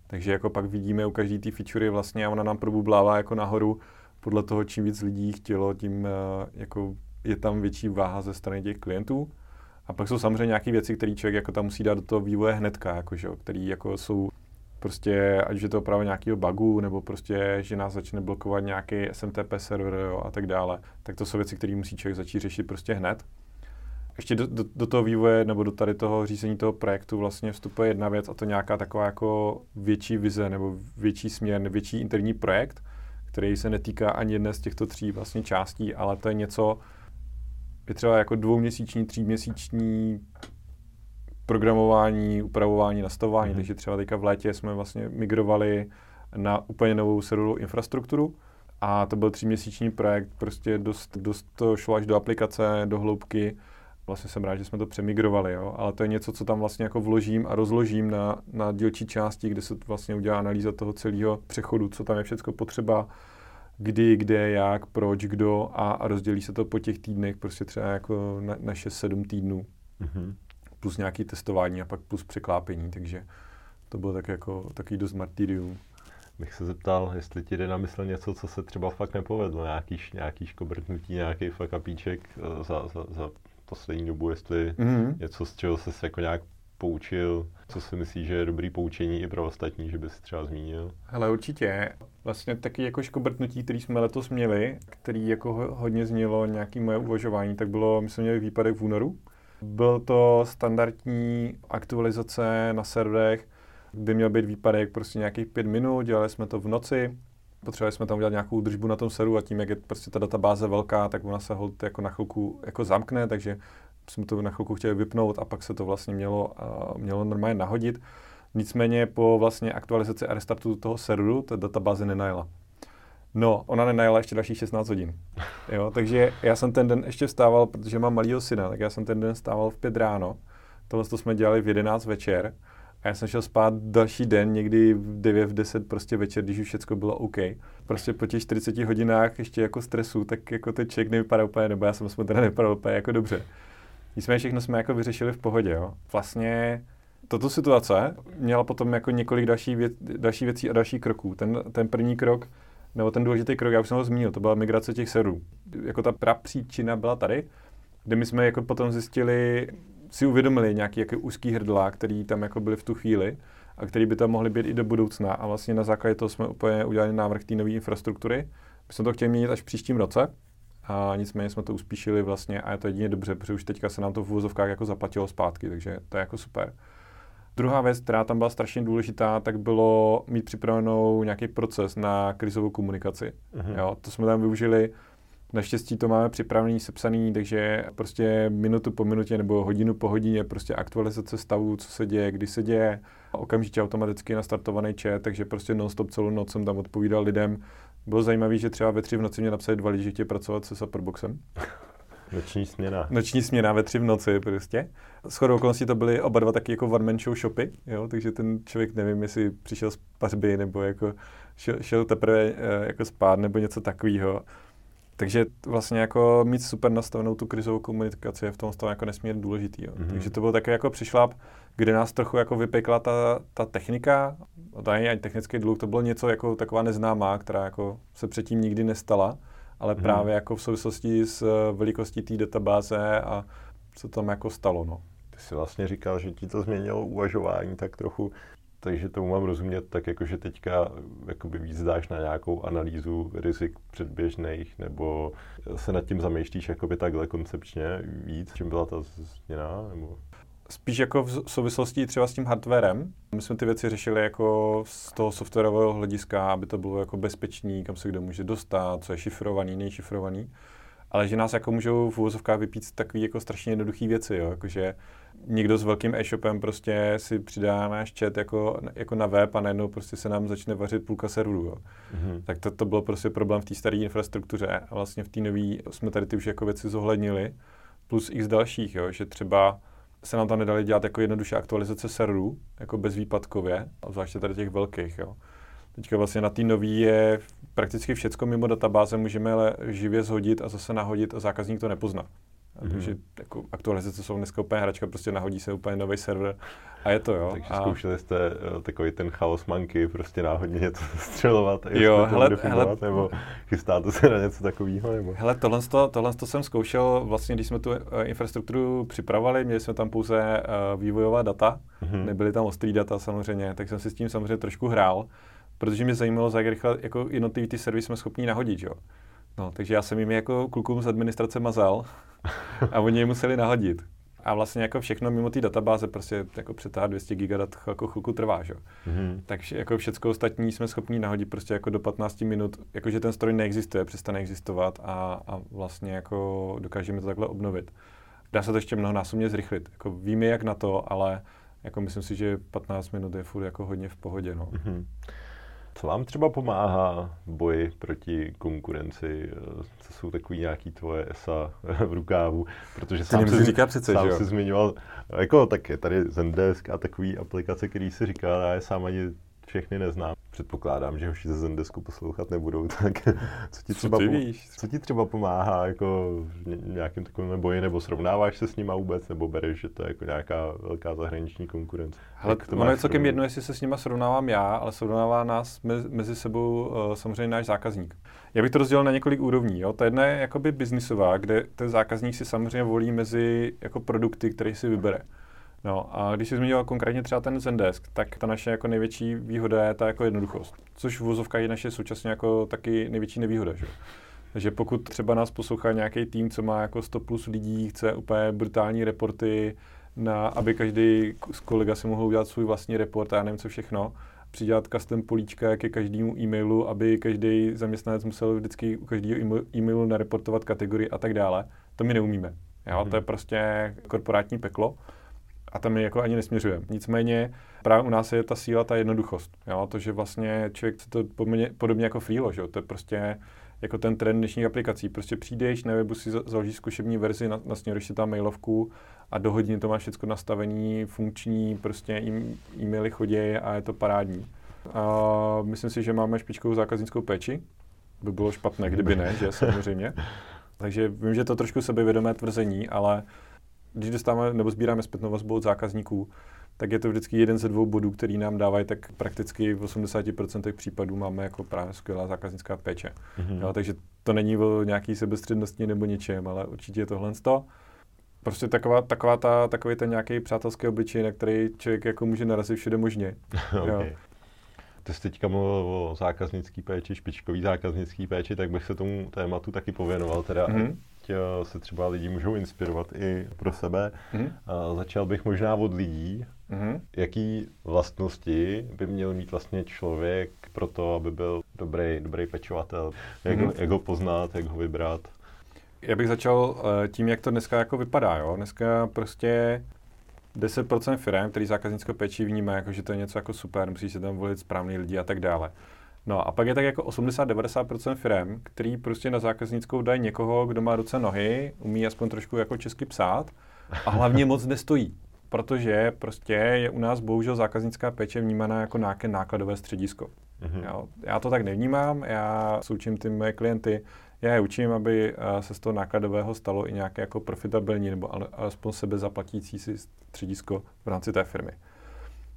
Takže jako pak vidíme u každé té featurey vlastně a ona nám probublává jako nahoru podle toho, čím víc lidí chtělo, tím eh, jako je tam větší váha ze strany těch klientů. A pak jsou samozřejmě nějaké věci, které člověk jako tam musí dát do toho vývoje hnedka, jako, že, který jako jsou prostě, ať je to opravdu nějakého bugu, nebo prostě, že nás začne blokovat nějaký SMTP server jo, a tak dále. Tak to jsou věci, které musí člověk začít řešit prostě hned. Ještě do, do, do toho vývoje nebo do tady toho řízení toho projektu vlastně vstupuje jedna věc a to nějaká taková jako větší vize nebo větší směr, větší interní projekt, který se netýká ani jedné z těchto tří vlastně částí, ale to je něco, je třeba jako dvouměsíční, tříměsíční programování, upravování, nastavování, mm-hmm. takže třeba teďka v létě jsme vlastně migrovali na úplně novou serverovou infrastrukturu a to byl tříměsíční projekt, prostě dost, dost to šlo až do aplikace, do hloubky, vlastně jsem rád, že jsme to přemigrovali, jo? ale to je něco, co tam vlastně jako vložím a rozložím na, na dílčí části, kde se vlastně udělá analýza toho celého přechodu, co tam je všechno potřeba, kdy, kde, jak, proč, kdo a, a rozdělí se to po těch týdnech prostě třeba jako na, na 6-7 týdnů. Mm-hmm. plus nějaký testování a pak plus překlápění, takže to bylo tak jako takový dost martyrium. Bych se zeptal, jestli ti jde na mysl něco, co se třeba fakt nepovedlo, nějaký, nějaký škobrtnutí, nějaký fakt apíček eh, za, za, za poslední dobu, jestli mm-hmm. něco, z čeho se jako nějak poučil, co si myslíš, že je dobrý poučení i pro ostatní, že bys třeba zmínil? Hele, určitě. Vlastně taky jako škobrtnutí, který jsme letos měli, který jako hodně znělo nějaký moje uvažování, tak bylo, my jsme měli výpadek v únoru. Byl to standardní aktualizace na serverech, by měl být výpadek prostě nějakých pět minut, dělali jsme to v noci, potřebovali jsme tam udělat nějakou držbu na tom serveru a tím, jak je prostě ta databáze velká, tak ona se hold jako na chvilku jako zamkne, takže jsme to na chvilku chtěli vypnout a pak se to vlastně mělo, uh, mělo normálně nahodit. Nicméně po vlastně aktualizaci a restartu toho serveru ta databáze nenajela. No, ona nenajela ještě dalších 16 hodin. Jo, takže já jsem ten den ještě vstával, protože mám malýho syna, tak já jsem ten den vstával v 5 ráno. Tohle to jsme dělali v 11 večer. A já jsem šel spát další den, někdy v 9, v 10 prostě večer, když už všechno bylo OK. Prostě po těch 40 hodinách ještě jako stresu, tak jako ten člověk nevypadá úplně, nebo já jsem jsme teda nevypadal úplně jako dobře. Nicméně všechno jsme jako vyřešili v pohodě, jo. Vlastně tato situace měla potom jako několik další, věc, další věcí a dalších kroků. Ten, ten první krok, nebo ten důležitý krok, já už jsem ho zmínil, to byla migrace těch serverů. Jako ta příčina byla tady, kde my jsme jako potom zjistili, si uvědomili nějaký jaký úzký hrdla, který tam jako byly v tu chvíli a který by tam mohly být i do budoucna. A vlastně na základě toho jsme úplně udělali návrh té nové infrastruktury. My jsme to chtěli měnit až v příštím roce, a nicméně jsme to uspíšili vlastně a je to jedině dobře, protože už teďka se nám to v úvozovkách jako zaplatilo zpátky, takže to je jako super. Druhá věc, která tam byla strašně důležitá, tak bylo mít připravenou nějaký proces na krizovou komunikaci. Uh-huh. Jo, to jsme tam využili Naštěstí to máme připravený, sepsaný, takže prostě minutu po minutě nebo hodinu po hodině prostě aktualizace stavu, co se děje, kdy se děje, okamžitě automaticky nastartovaný chat, takže prostě non-stop celou noc jsem tam odpovídal lidem. Bylo zajímavé, že třeba ve tři v noci mě napsali dva lidi, že chtějí pracovat se Superboxem. Noční směna. Noční směna ve tři v noci prostě. S chodou okolností to byly oba dva taky jako one man show shopy, jo? takže ten člověk nevím, jestli přišel z pařby nebo jako šel, šel teprve eh, jako spát nebo něco takového. Takže vlastně jako mít super nastavenou tu krizovou komunikaci je v tom jako nesmírně důležitý. Jo. Mm-hmm. Takže to byl také jako přišláp, kde nás trochu jako vypekla ta, ta technika, tady ani technický dluh, to bylo něco jako taková neznámá, která jako se předtím nikdy nestala, ale mm-hmm. právě jako v souvislosti s eh, velikostí té databáze a co tam jako stalo. No. Ty jsi vlastně říkal, že ti to změnilo uvažování tak trochu takže tomu mám rozumět tak, jako že teďka jakoby víc dáš na nějakou analýzu rizik předběžných, nebo se nad tím zamýšlíš jakoby takhle koncepčně víc, čím byla ta změna? Nebo? Spíš jako v souvislosti třeba s tím hardwarem. My jsme ty věci řešili jako z toho softwarového hlediska, aby to bylo jako bezpečný, kam se kdo může dostat, co je šifrovaný, nejšifrovaný ale že nás jako můžou v úvozovkách vypít takové jako strašně jednoduché věci, jo? Jakože někdo s velkým e-shopem prostě si přidá náš chat jako, jako na web a najednou prostě se nám začne vařit půlka serveru. Jo? Mm-hmm. Tak to, to byl prostě problém v té staré infrastruktuře a vlastně v té nové jsme tady ty už jako věci zohlednili, plus x dalších, jo? že třeba se nám tam nedali dělat jako jednoduše aktualizace serverů, jako bezvýpadkově, a zvláště tady těch velkých. Jo? Teďka vlastně na té nový je prakticky všecko mimo databáze můžeme ale živě zhodit a zase nahodit a zákazník to nepozná. Mm-hmm. Takže jako aktualizace jsou dneska úplně hračka, prostě nahodí se úplně nový server a je to, jo. Takže a... zkoušeli jste uh, takový ten chaos manky, prostě náhodně něco střelovat, jo, hele, hele, nebo chystáte se na něco takového? Nebo? Hele, tohle, to, tohle to jsem zkoušel vlastně, když jsme tu uh, infrastrukturu připravovali, měli jsme tam pouze uh, vývojová data, mm-hmm. nebyly tam ostrý data samozřejmě, tak jsem si s tím samozřejmě trošku hrál protože mě zajímalo, za jak rychle jako jednotlivý ty servisy jsme schopni nahodit, jo. No, takže já jsem jim jako klukům z administrace mazal a oni je museli nahodit. A vlastně jako všechno mimo té databáze prostě jako přetáhat 200 gigadat jako chvilku trvá, že? Mm-hmm. Takže jako všechno ostatní jsme schopni nahodit prostě jako do 15 minut, jakože ten stroj neexistuje, přestane existovat a, a vlastně jako dokážeme to takhle obnovit. Dá se to ještě mnohonásobně zrychlit. Jako víme jak na to, ale jako myslím si, že 15 minut je furt jako hodně v pohodě, no. Mm-hmm. Co vám třeba pomáhá v boji proti konkurenci? Co jsou takový nějaký tvoje ESA v rukávu? Protože sám si, říká přece, sám že jo? si zmiňoval, jako tak je tady Zendesk a takový aplikace, který si říkal, já je sám ani všechny neznám. předpokládám, že hoši ze Zendesku poslouchat nebudou, tak co ti třeba, co, ty víš? co ti třeba pomáhá jako nějakým takovým boji, nebo srovnáváš se s nima vůbec, nebo bereš, že to je jako nějaká velká zahraniční konkurence? Ale to ono je celkem jedno, jestli se s nima srovnávám já, ale srovnává nás mezi, mezi sebou uh, samozřejmě náš zákazník. Já bych to rozdělil na několik úrovní. Jo. Ta jedna je jakoby biznisová, kde ten zákazník si samozřejmě volí mezi jako produkty, které si vybere. No a když jsi zmiňoval konkrétně třeba ten Zendesk, tak ta naše jako největší výhoda je ta jako jednoduchost, což v vozovkách je naše současně jako taky největší nevýhoda. Že? Takže pokud třeba nás poslouchá nějaký tým, co má jako 100 plus lidí, chce úplně brutální reporty, na, aby každý z kolega si mohl udělat svůj vlastní report a já nevím co všechno, přidělat custom políčka ke každému e-mailu, aby každý zaměstnanec musel vždycky u každého e-mailu nareportovat kategorii a tak dále. To my neumíme. Jo? Hmm. To je prostě korporátní peklo a tam my jako ani nesměřujeme. Nicméně právě u nás je ta síla, ta jednoduchost. Jo? To, že vlastně člověk se to podobně, podobně jako freelo, že? to je prostě jako ten trend dnešních aplikací. Prostě přijdeš, na webu si založíš zkušební verzi, nasměruješ si tam mailovku a do hodiny to máš všechno nastavení, funkční, prostě e-maily chodí a je to parádní. A myslím si, že máme špičkovou zákaznickou péči. By bylo špatné, kdyby ne, že samozřejmě. Takže vím, že to trošku sebevědomé tvrzení, ale když dostáváme nebo sbíráme zpětnou vazbu od zákazníků, tak je to vždycky jeden ze dvou bodů, který nám dávají, tak prakticky v 80% případů máme jako právě skvělá zákaznická péče. Mm-hmm. Jo, takže to není o nějaký sebestřednosti nebo něčem, ale určitě je tohle to. Prostě taková, taková ta, takový ten nějaký přátelský obličej, na který člověk jako může narazit všude možně. okay. jo. Ty jsi teďka mluvil o zákaznický péči, špičkový zákaznický péči, tak bych se tomu tématu taky pověnoval. Teda mm-hmm. Se třeba lidi můžou inspirovat i pro sebe. Mm-hmm. A začal bych možná od lidí. Mm-hmm. Jaký vlastnosti by měl mít vlastně člověk pro to, aby byl dobrý, dobrý pečovatel? Jak, mm-hmm. jak ho poznat, jak ho vybrat? Já bych začal eh, tím, jak to dneska jako vypadá. Jo? Dneska prostě 10% firm, který zákaznickou péči vnímá, jako, že to je něco jako super, musí se tam volit správný lidi a tak dále. No a pak je tak jako 80-90% firm, který prostě na zákaznickou dají někoho, kdo má ruce nohy, umí aspoň trošku jako česky psát a hlavně moc nestojí. Protože prostě je u nás bohužel zákaznická péče vnímaná jako nějaké nákladové středisko. Mm-hmm. Jo, já to tak nevnímám, já součím ty moje klienty, já je učím, aby eh, se z toho nákladového stalo i nějaké jako profitabilní nebo alespoň sebe zaplatící si středisko v rámci té firmy.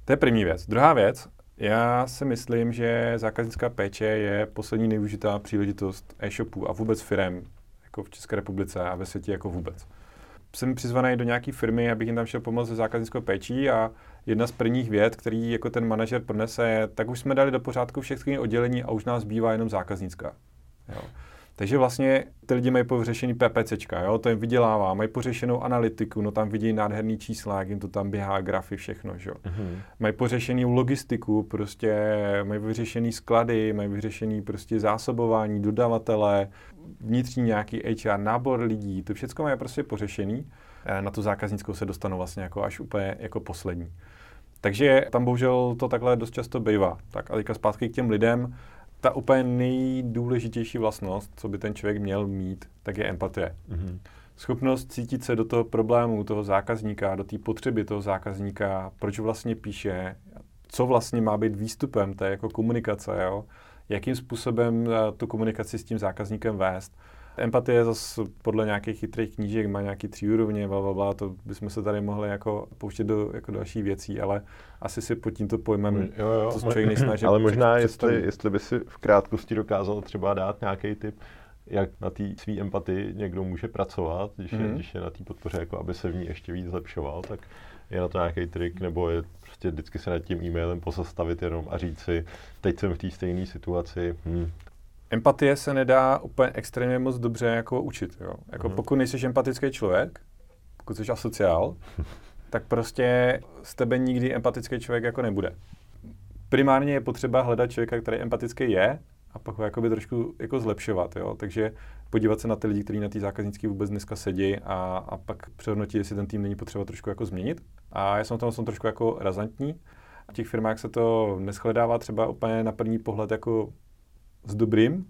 To je první věc. Druhá věc, já si myslím, že zákaznická péče je poslední nevyužitá příležitost e-shopů a vůbec firm jako v České republice a ve světě jako vůbec. Jsem přizvaný do nějaké firmy, abych jim tam šel pomoct se zákaznickou péčí a jedna z prvních věd, který jako ten manažer pronese, je, tak už jsme dali do pořádku všechny oddělení a už nás bývá jenom zákaznická. Jo. Takže vlastně ty lidi mají pořešený PPCčka, jo, to jim vydělává, mají pořešenou analytiku, no tam vidí nádherný čísla, jak jim to tam běhá, grafy, všechno, jo. Mm-hmm. Mají pořešený logistiku, prostě mají vyřešený sklady, mají vyřešený prostě zásobování, dodavatele, vnitřní nějaký HR, nábor lidí, to všechno mají prostě pořešený. Eh, na tu zákaznickou se dostanou vlastně jako až úplně jako poslední. Takže tam bohužel to takhle dost často bývá. Tak a teďka zpátky k těm lidem ta úplně nejdůležitější vlastnost, co by ten člověk měl mít, tak je empatie. Mm-hmm. Schopnost cítit se do toho problému, toho zákazníka, do té potřeby toho zákazníka, proč vlastně píše, co vlastně má být výstupem té jako komunikace, jo? jakým způsobem eh, tu komunikaci s tím zákazníkem vést. Empatie zase podle nějakých chytrých knížek má nějaký tři úrovně, bla, bla, bla, to bychom se tady mohli jako pouštět do jako další věcí, ale asi si pod tímto pojmem jo, jo, to člověk nejsnaží. Ale možná, jestli, jestli by si v krátkosti dokázal třeba dát nějaký tip, jak na té své empatii někdo může pracovat, když je, mm-hmm. když je na té podpoře, jako aby se v ní ještě víc zlepšoval, tak je na to nějaký trik, nebo je prostě vždycky se nad tím e-mailem pozastavit jenom a říct si, teď jsem v té stejné situaci, hm, empatie se nedá úplně extrémně moc dobře jako učit. Jo? Jako mm. pokud nejsi empatický člověk, pokud jsi asociál, tak prostě z tebe nikdy empatický člověk jako nebude. Primárně je potřeba hledat člověka, který empatický je, a pak ho jakoby trošku jako zlepšovat. Jo? Takže podívat se na ty lidi, kteří na té zákaznické vůbec dneska sedí a, a pak přehodnotit, jestli ten tým není potřeba trošku jako změnit. A já jsem tam jsem trošku jako razantní. V těch firmách se to neschledává třeba úplně na první pohled jako s dobrým.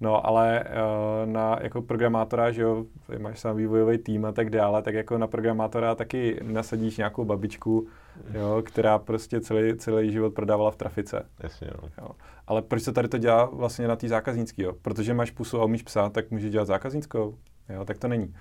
No, ale uh, na jako programátora, že jo, máš sám vývojový tým a tak dále, tak jako na programátora taky nasadíš nějakou babičku, jo, která prostě celý, celý život prodávala v trafice. Jasně, no. jo. Ale proč se tady to dělá vlastně na té zákaznický, jo? Protože máš pusu a umíš psát, tak můžeš dělat zákaznickou, jo, tak to není.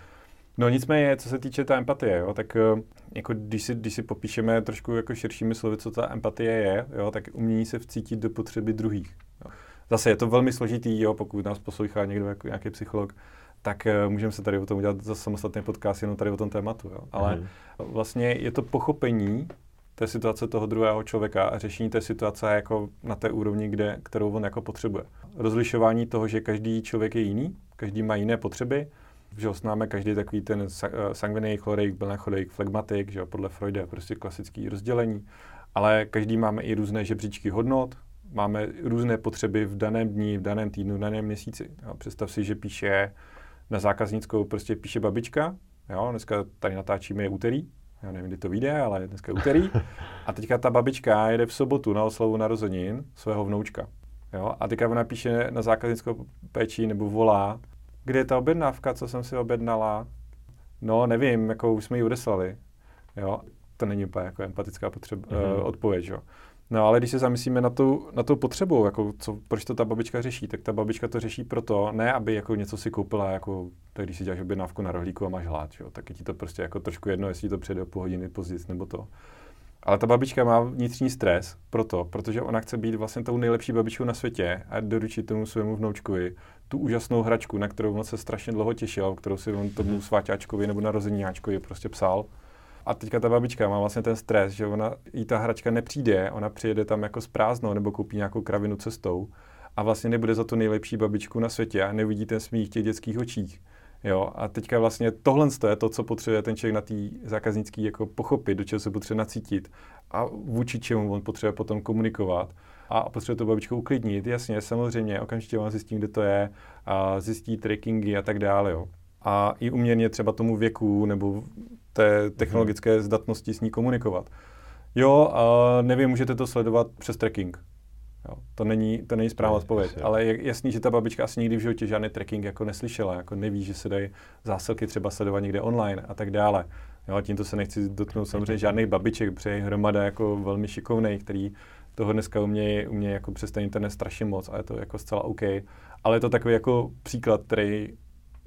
No nicméně, co se týče té empatie, jo, tak eh, jako když, si, když si popíšeme trošku jako širšími slovy, co ta empatie je, jo, tak umění se vcítit do potřeby druhých. Jo. Zase je to velmi složitý, jo, pokud nás poslouchá někdo jako nějaký psycholog, tak uh, můžeme se tady o tom udělat za samostatný podcast jenom tady o tom tématu. Jo. Ale mm. vlastně je to pochopení té situace toho druhého člověka a řešení té situace jako na té úrovni, kde, kterou on jako potřebuje. Rozlišování toho, že každý člověk je jiný, každý má jiné potřeby, že ho známe každý takový ten eh, sangvinik, chlorik, melancholik, flegmatik, že jo, podle Freuda, prostě klasický rozdělení, ale každý máme i různé žebříčky hodnot, máme různé potřeby v daném dní, v daném týdnu, v daném měsíci. Jo. Představ si, že píše na zákaznickou, prostě píše babička, jo, dneska tady natáčíme je úterý, já nevím, kdy to vyjde, ale dneska je úterý. A teďka ta babička jede v sobotu na oslavu narozenin svého vnoučka. Jo? A teďka ona píše na zákaznickou péči nebo volá, kde je ta objednávka, co jsem si objednala? No, nevím, jako už jsme ji odeslali. Jo? To není úplně jako empatická potřeba, mm-hmm. uh, odpověď, jo. No ale když se zamyslíme na tu, na tu potřebu, jako co, proč to ta babička řeší, tak ta babička to řeší proto, ne aby jako něco si koupila, jako tak když si děláš objednávku na rohlíku a máš hlad, jo, tak je ti to prostě jako trošku jedno, jestli to přijde o půl hodiny později nebo to. Ale ta babička má vnitřní stres proto, protože ona chce být vlastně tou nejlepší babičkou na světě a doručit tomu svému vnoučkovi tu úžasnou hračku, na kterou on se strašně dlouho těšil, kterou si on tomu mhm. sváťáčkovi nebo narozenináčkovi prostě psal. A teďka ta babička má vlastně ten stres, že ona jí ta hračka nepřijde, ona přijede tam jako s prázdnou nebo koupí nějakou kravinu cestou a vlastně nebude za to nejlepší babičku na světě a nevidí ten smích těch dětských očích. Jo, a teďka vlastně tohle je to, co potřebuje ten člověk na té zákaznický jako pochopit, do čeho se potřebuje nacítit a vůči čemu on potřebuje potom komunikovat a potřebuje tu babičku uklidnit. Jasně, samozřejmě, okamžitě on zjistí, kde to je, a zjistí trackingy a tak dále. Jo. A i uměrně třeba tomu věku nebo té technologické mm-hmm. zdatnosti s ní komunikovat. Jo, a nevím, můžete to sledovat přes tracking. Jo, to není, to není správná odpověď, ale je jasný, že ta babička asi nikdy v životě žádný tracking jako neslyšela, jako neví, že se dají zásilky třeba sledovat někde online a tak dále. Jo, tímto se nechci dotknout samozřejmě žádných babiček, protože je hromada jako velmi šikovnej, který toho dneska umějí uměj jako přes ten internet strašně moc a je to jako zcela OK. Ale je to takový jako příklad, který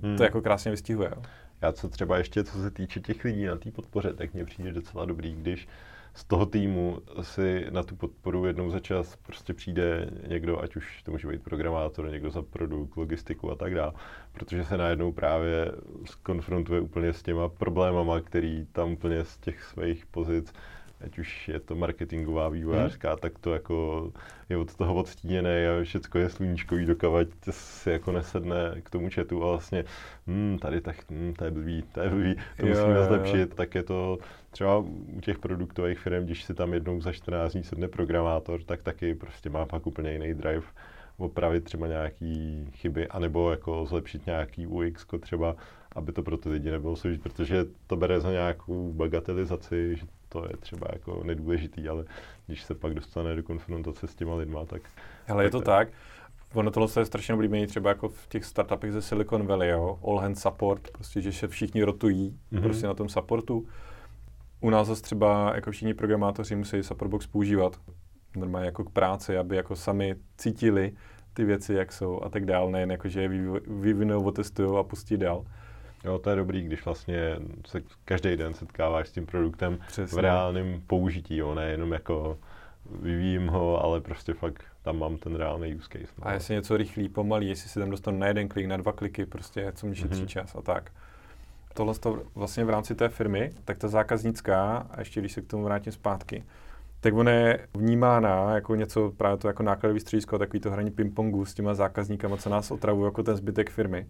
hmm. to jako krásně vystihuje. Jo. Já co třeba ještě, co se týče těch lidí na té podpoře, tak mně přijde docela dobrý, když z toho týmu si na tu podporu jednou za čas prostě přijde někdo, ať už to může být programátor, někdo za produkt, logistiku a tak dále, protože se najednou právě konfrontuje úplně s těma problémama, který tam úplně z těch svých pozic ať už je to marketingová vývojářská, hmm. tak to jako je od toho odstíněné a všechno je sluníčkový, dokavať si jako nesedne k tomu chatu a vlastně hm, tady tak, hm, to je blbý, to je blbý, to jo, musíme jo, zlepšit, jo. tak je to třeba u těch produktových firm, když si tam jednou za 14 dní sedne programátor, tak taky prostě má pak úplně jiný drive opravit třeba nějaký chyby, anebo jako zlepšit nějaký UX třeba, aby to pro ty lidi nebylo složit, protože to bere za nějakou bagatelizaci, že to je třeba jako nedůležitý, ale když se pak dostane do konfrontace s těma lidma, tak... Ale je to tak. Ono tohle je strašně oblíbené třeba jako v těch startupech ze Silicon Valley, jo? all hand support, prostě, že se všichni rotují mm-hmm. prostě na tom supportu. U nás zase třeba jako všichni programátoři musí Supportbox používat normálně jako k práci, aby jako sami cítili ty věci, jak jsou a tak dále, nejen jako, že je vyvinou, otestují a pustí dál. Jo, to je dobrý, když vlastně se každý den setkáváš s tím produktem Přesně. v reálném použití, jo, nejenom jako vyvíjím ho, ale prostě fakt tam mám ten reálný use case. No. A jestli něco rychlý, pomalý, jestli si tam dostanu na jeden klik, na dva kliky, prostě co mi šetří mm-hmm. čas a tak. Tohle to vlastně v rámci té firmy, tak ta zákaznická, a ještě když se k tomu vrátím zpátky, tak ona je vnímána jako něco, právě to jako nákladový středisko, takový to hraní pingpongu s těma zákazníkama, co nás otravuje jako ten zbytek firmy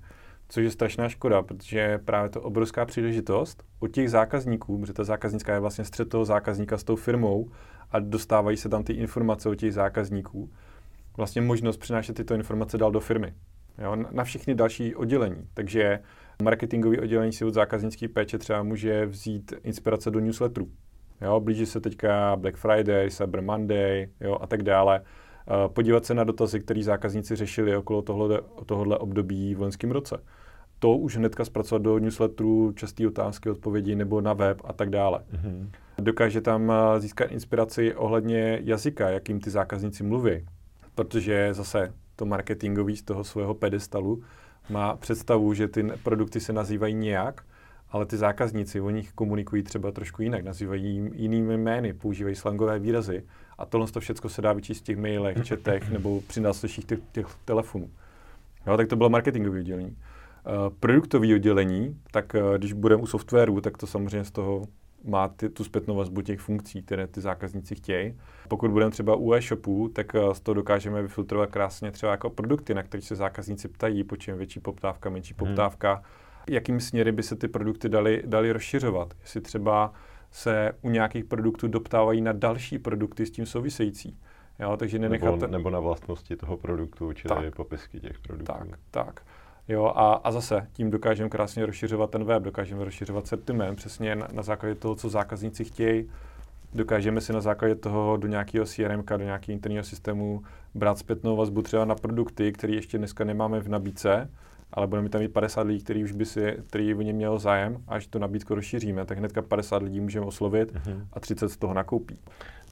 což je strašná škoda, protože právě to obrovská příležitost od těch zákazníků, protože ta zákaznická je vlastně střed toho zákazníka s tou firmou a dostávají se tam ty informace od těch zákazníků, vlastně možnost přinášet tyto informace dál do firmy. Jo, na všechny další oddělení. Takže marketingové oddělení si od zákaznické péče třeba může vzít inspirace do newsletterů. Jo, blíží se teďka Black Friday, Cyber Monday jo, a tak dále podívat se na dotazy, které zákazníci řešili okolo tohle, tohohle období v loňském roce. To už hnedka zpracovat do newsletterů, časté otázky, odpovědi nebo na web a tak dále. Mm-hmm. Dokáže tam získat inspiraci ohledně jazyka, jakým ty zákazníci mluví. Protože zase to marketingový z toho svého pedestalu má představu, že ty produkty se nazývají nějak, ale ty zákazníci o nich komunikují třeba trošku jinak, nazývají jinými jmény, používají slangové výrazy a tohle to všechno se dá vyčíst v těch mailech, chatech nebo při následších těch, těch telefonů. Jo, tak to bylo marketingové oddělení. Uh, produktové oddělení, tak uh, když budeme u softwaru, tak to samozřejmě z toho má ty, tu zpětnou vazbu těch funkcí, které ty zákazníci chtějí. Pokud budeme třeba u e-shopu, tak uh, z toho dokážeme vyfiltrovat krásně třeba jako produkty, na které se zákazníci ptají, po čem větší poptávka, menší hmm. poptávka, jakým směry by se ty produkty daly, daly rozšiřovat. Jestli třeba se u nějakých produktů doptávají na další produkty s tím související. Jo, takže nenechat... Nebo, nebo na vlastnosti toho produktu, čili tak, popisky těch produktů. Tak, tak. Jo, a, a zase tím dokážeme krásně rozšiřovat ten web, dokážeme rozšiřovat sortiment přesně na, na základě toho, co zákazníci chtějí. Dokážeme si na základě toho do nějakého CRM, do nějakého interního systému brát zpětnou vazbu třeba na produkty, které ještě dneska nemáme v nabídce, ale budeme tam mít 50 lidí, který už by si, který o ně měl zájem, až tu nabídku rozšíříme, tak hnedka 50 lidí můžeme oslovit mm-hmm. a 30 z toho nakoupí.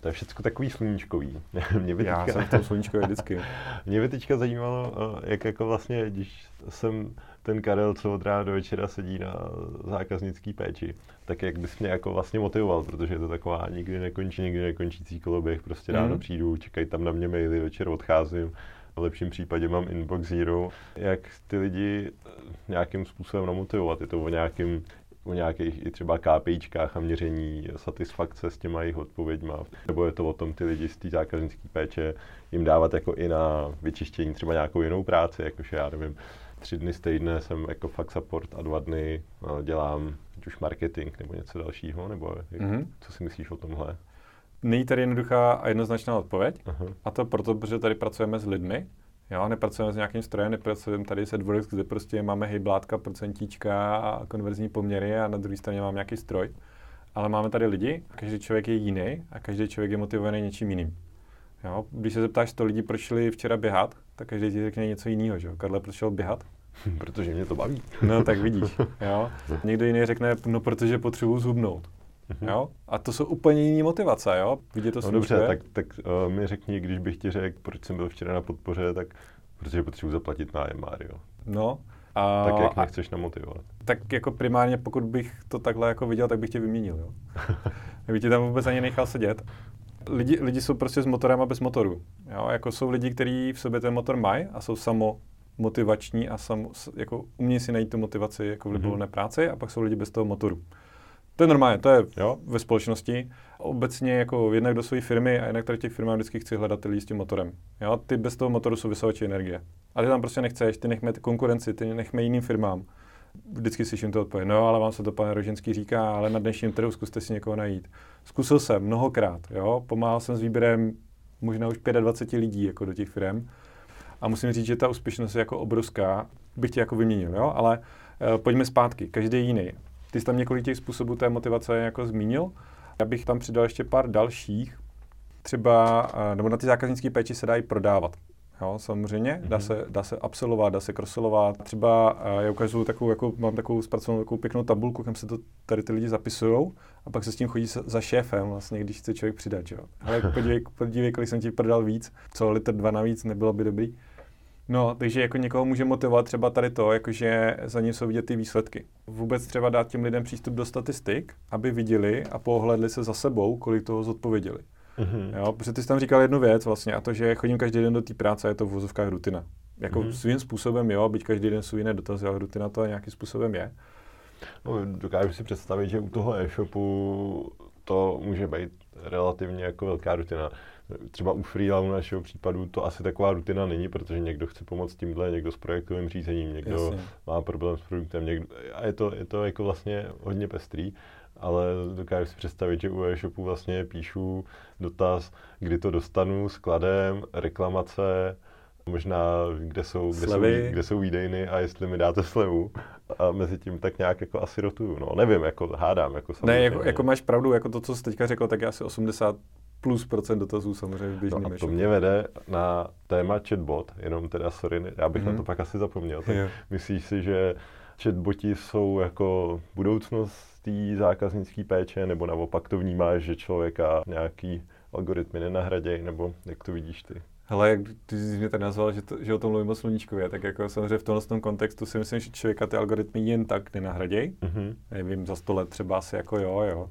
To je všechno takový sluníčkový. mě by Já teďka... jsem v tom sluníčkový vždycky. mě by teďka zajímalo, eh, jak jako vlastně, když jsem ten Karel, co od rána do večera sedí na zákaznický péči, tak jak bys mě jako vlastně motivoval, protože je to taková nikdy nekončí, nikdy nekončící koloběh, prostě ráno mm. přijdu, čekají tam na mě maily, večer odcházím, v lepším případě mám Inbox Zero. Jak ty lidi nějakým způsobem namotivovat? Je to o nějakým o nějakých i třeba KPIčkách a měření satisfakce s těma jejich odpověďma. Nebo je to o tom ty lidi z té zákaznické péče jim dávat jako i na vyčištění třeba nějakou jinou práci, jakože já nevím, tři dny z týdne jsem jako fakt support a dva dny no, dělám ať už marketing nebo něco dalšího, nebo mm-hmm. co si myslíš o tomhle? Není tady jednoduchá a jednoznačná odpověď. Uh-huh. A to proto, protože tady pracujeme s lidmi. Jo, nepracujeme s nějakým strojem, nepracujeme tady se AdWords, kde prostě máme hejblátka, procentíčka a konverzní poměry a na druhé straně máme nějaký stroj. Ale máme tady lidi, každý člověk je jiný a každý člověk je motivovaný něčím jiným. Jo, když se zeptáš 100 lidí, proč šli včera běhat, tak každý ti řekne něco jiného. Že? Karle, proč šel běhat? protože mě to baví. No, tak vidíš. Jo? Někdo jiný řekne, no, protože potřebuji zhubnout. Mm-hmm. Jo? A to jsou úplně jiné motivace, jo? Vidět to no dobře, tak, tak uh, mi řekni, když bych ti řekl, proč jsem byl včera na podpoře, tak protože potřebuji zaplatit nájem, Mario. No. A, tak jak mě chceš namotivovat? Tak jako primárně, pokud bych to takhle jako viděl, tak bych tě vyměnil, jo? Kdyby tě tam vůbec ani nechal sedět. Lidi, lidi jsou prostě s motorem a bez motoru. Jo? Jako jsou lidi, kteří v sobě ten motor mají a jsou samo motivační a sam, jako umějí si najít tu motivaci jako v libovolné mm-hmm. práci a pak jsou lidi bez toho motoru. To je normálně, to je jo, ve společnosti. Obecně jako jednak do své firmy a jednak tady těch firmách vždycky chci hledat lidi s tím motorem. Jo, ty bez toho motoru jsou vysočí energie. A ty tam prostě nechceš, ty nechme konkurenci, ty nechme jiným firmám. Vždycky slyším to odpověď, no ale vám se to pane Roženský říká, ale na dnešním trhu zkuste si někoho najít. Zkusil jsem mnohokrát, jo, pomáhal jsem s výběrem možná už 25 lidí jako do těch firm. A musím říct, že ta úspěšnost je jako obrovská, bych tě jako vyměnil, jo, ale uh, pojďme zpátky, každý jiný. Ty jsi tam několik těch způsobů té motivace jako zmínil. Já bych tam přidal ještě pár dalších. Třeba, eh, nebo na ty zákaznické péči se dají prodávat. Jo, samozřejmě, dá, mhm. se, dá se absolvovat, dá se crossellovat. Třeba uh, já ukážu takovou, jako, mám takovou zpracovanou takovou pěknou tabulku, kam se to tady ty lidi zapisují a pak se s tím chodí za šéfem, vlastně, když chce člověk přidat. Jo. Ale podívej, podívej, kolik jsem ti prodal víc, co litr dva navíc, nebylo by dobrý. No, takže jako někoho může motivovat třeba tady to, jakože za ně jsou vidět ty výsledky. Vůbec třeba dát těm lidem přístup do statistik, aby viděli a pohledli se za sebou, kolik toho zodpověděli. Mm-hmm. Jo, protože ty jsi tam říkal jednu věc vlastně, a to, že chodím každý den do té práce, je to v vozovkách rutina. Jako mm-hmm. svým způsobem jo, byť každý den jsou jiné dotazy, ale rutina to nějakým způsobem je. No, dokážu si představit, že u toho e-shopu to může být relativně jako velká rutina třeba u freela u našeho případu to asi taková rutina není, protože někdo chce pomoct tímhle, někdo s projektovým řízením, někdo Jasně. má problém s produktem, někdo, a je to, je to jako vlastně hodně pestrý, ale dokážu si představit, že u e-shopu vlastně píšu dotaz, kdy to dostanu, skladem, reklamace, možná kde jsou, kde jsou, kde jsou výdejny a jestli mi dáte slevu. A mezi tím tak nějak jako asi rotuju. No nevím, jako hádám. Jako ne, jako, jako, máš pravdu, jako to, co jsi teďka řekl, tak je asi 80 plus procent dotazů samozřejmě v běžném no a to mě vede na téma chatbot, jenom teda sorry, já bych mm-hmm. na to mhm. pak asi zapomněl. Tak myslíš si, že chatboti jsou jako budoucnost té zákaznické péče, nebo naopak to vnímáš, že člověka nějaký algoritmy nenahradějí, nebo jak to vidíš ty? Hele, jak ty jsi mě tady nazval, že, to, že o tom mluvím o sluníčkově, tak jako samozřejmě v tomhle tom kontextu si myslím, že člověka ty algoritmy jen tak nenahradějí. Mm-hmm. Nevím, za sto let třeba asi jako jo, jo.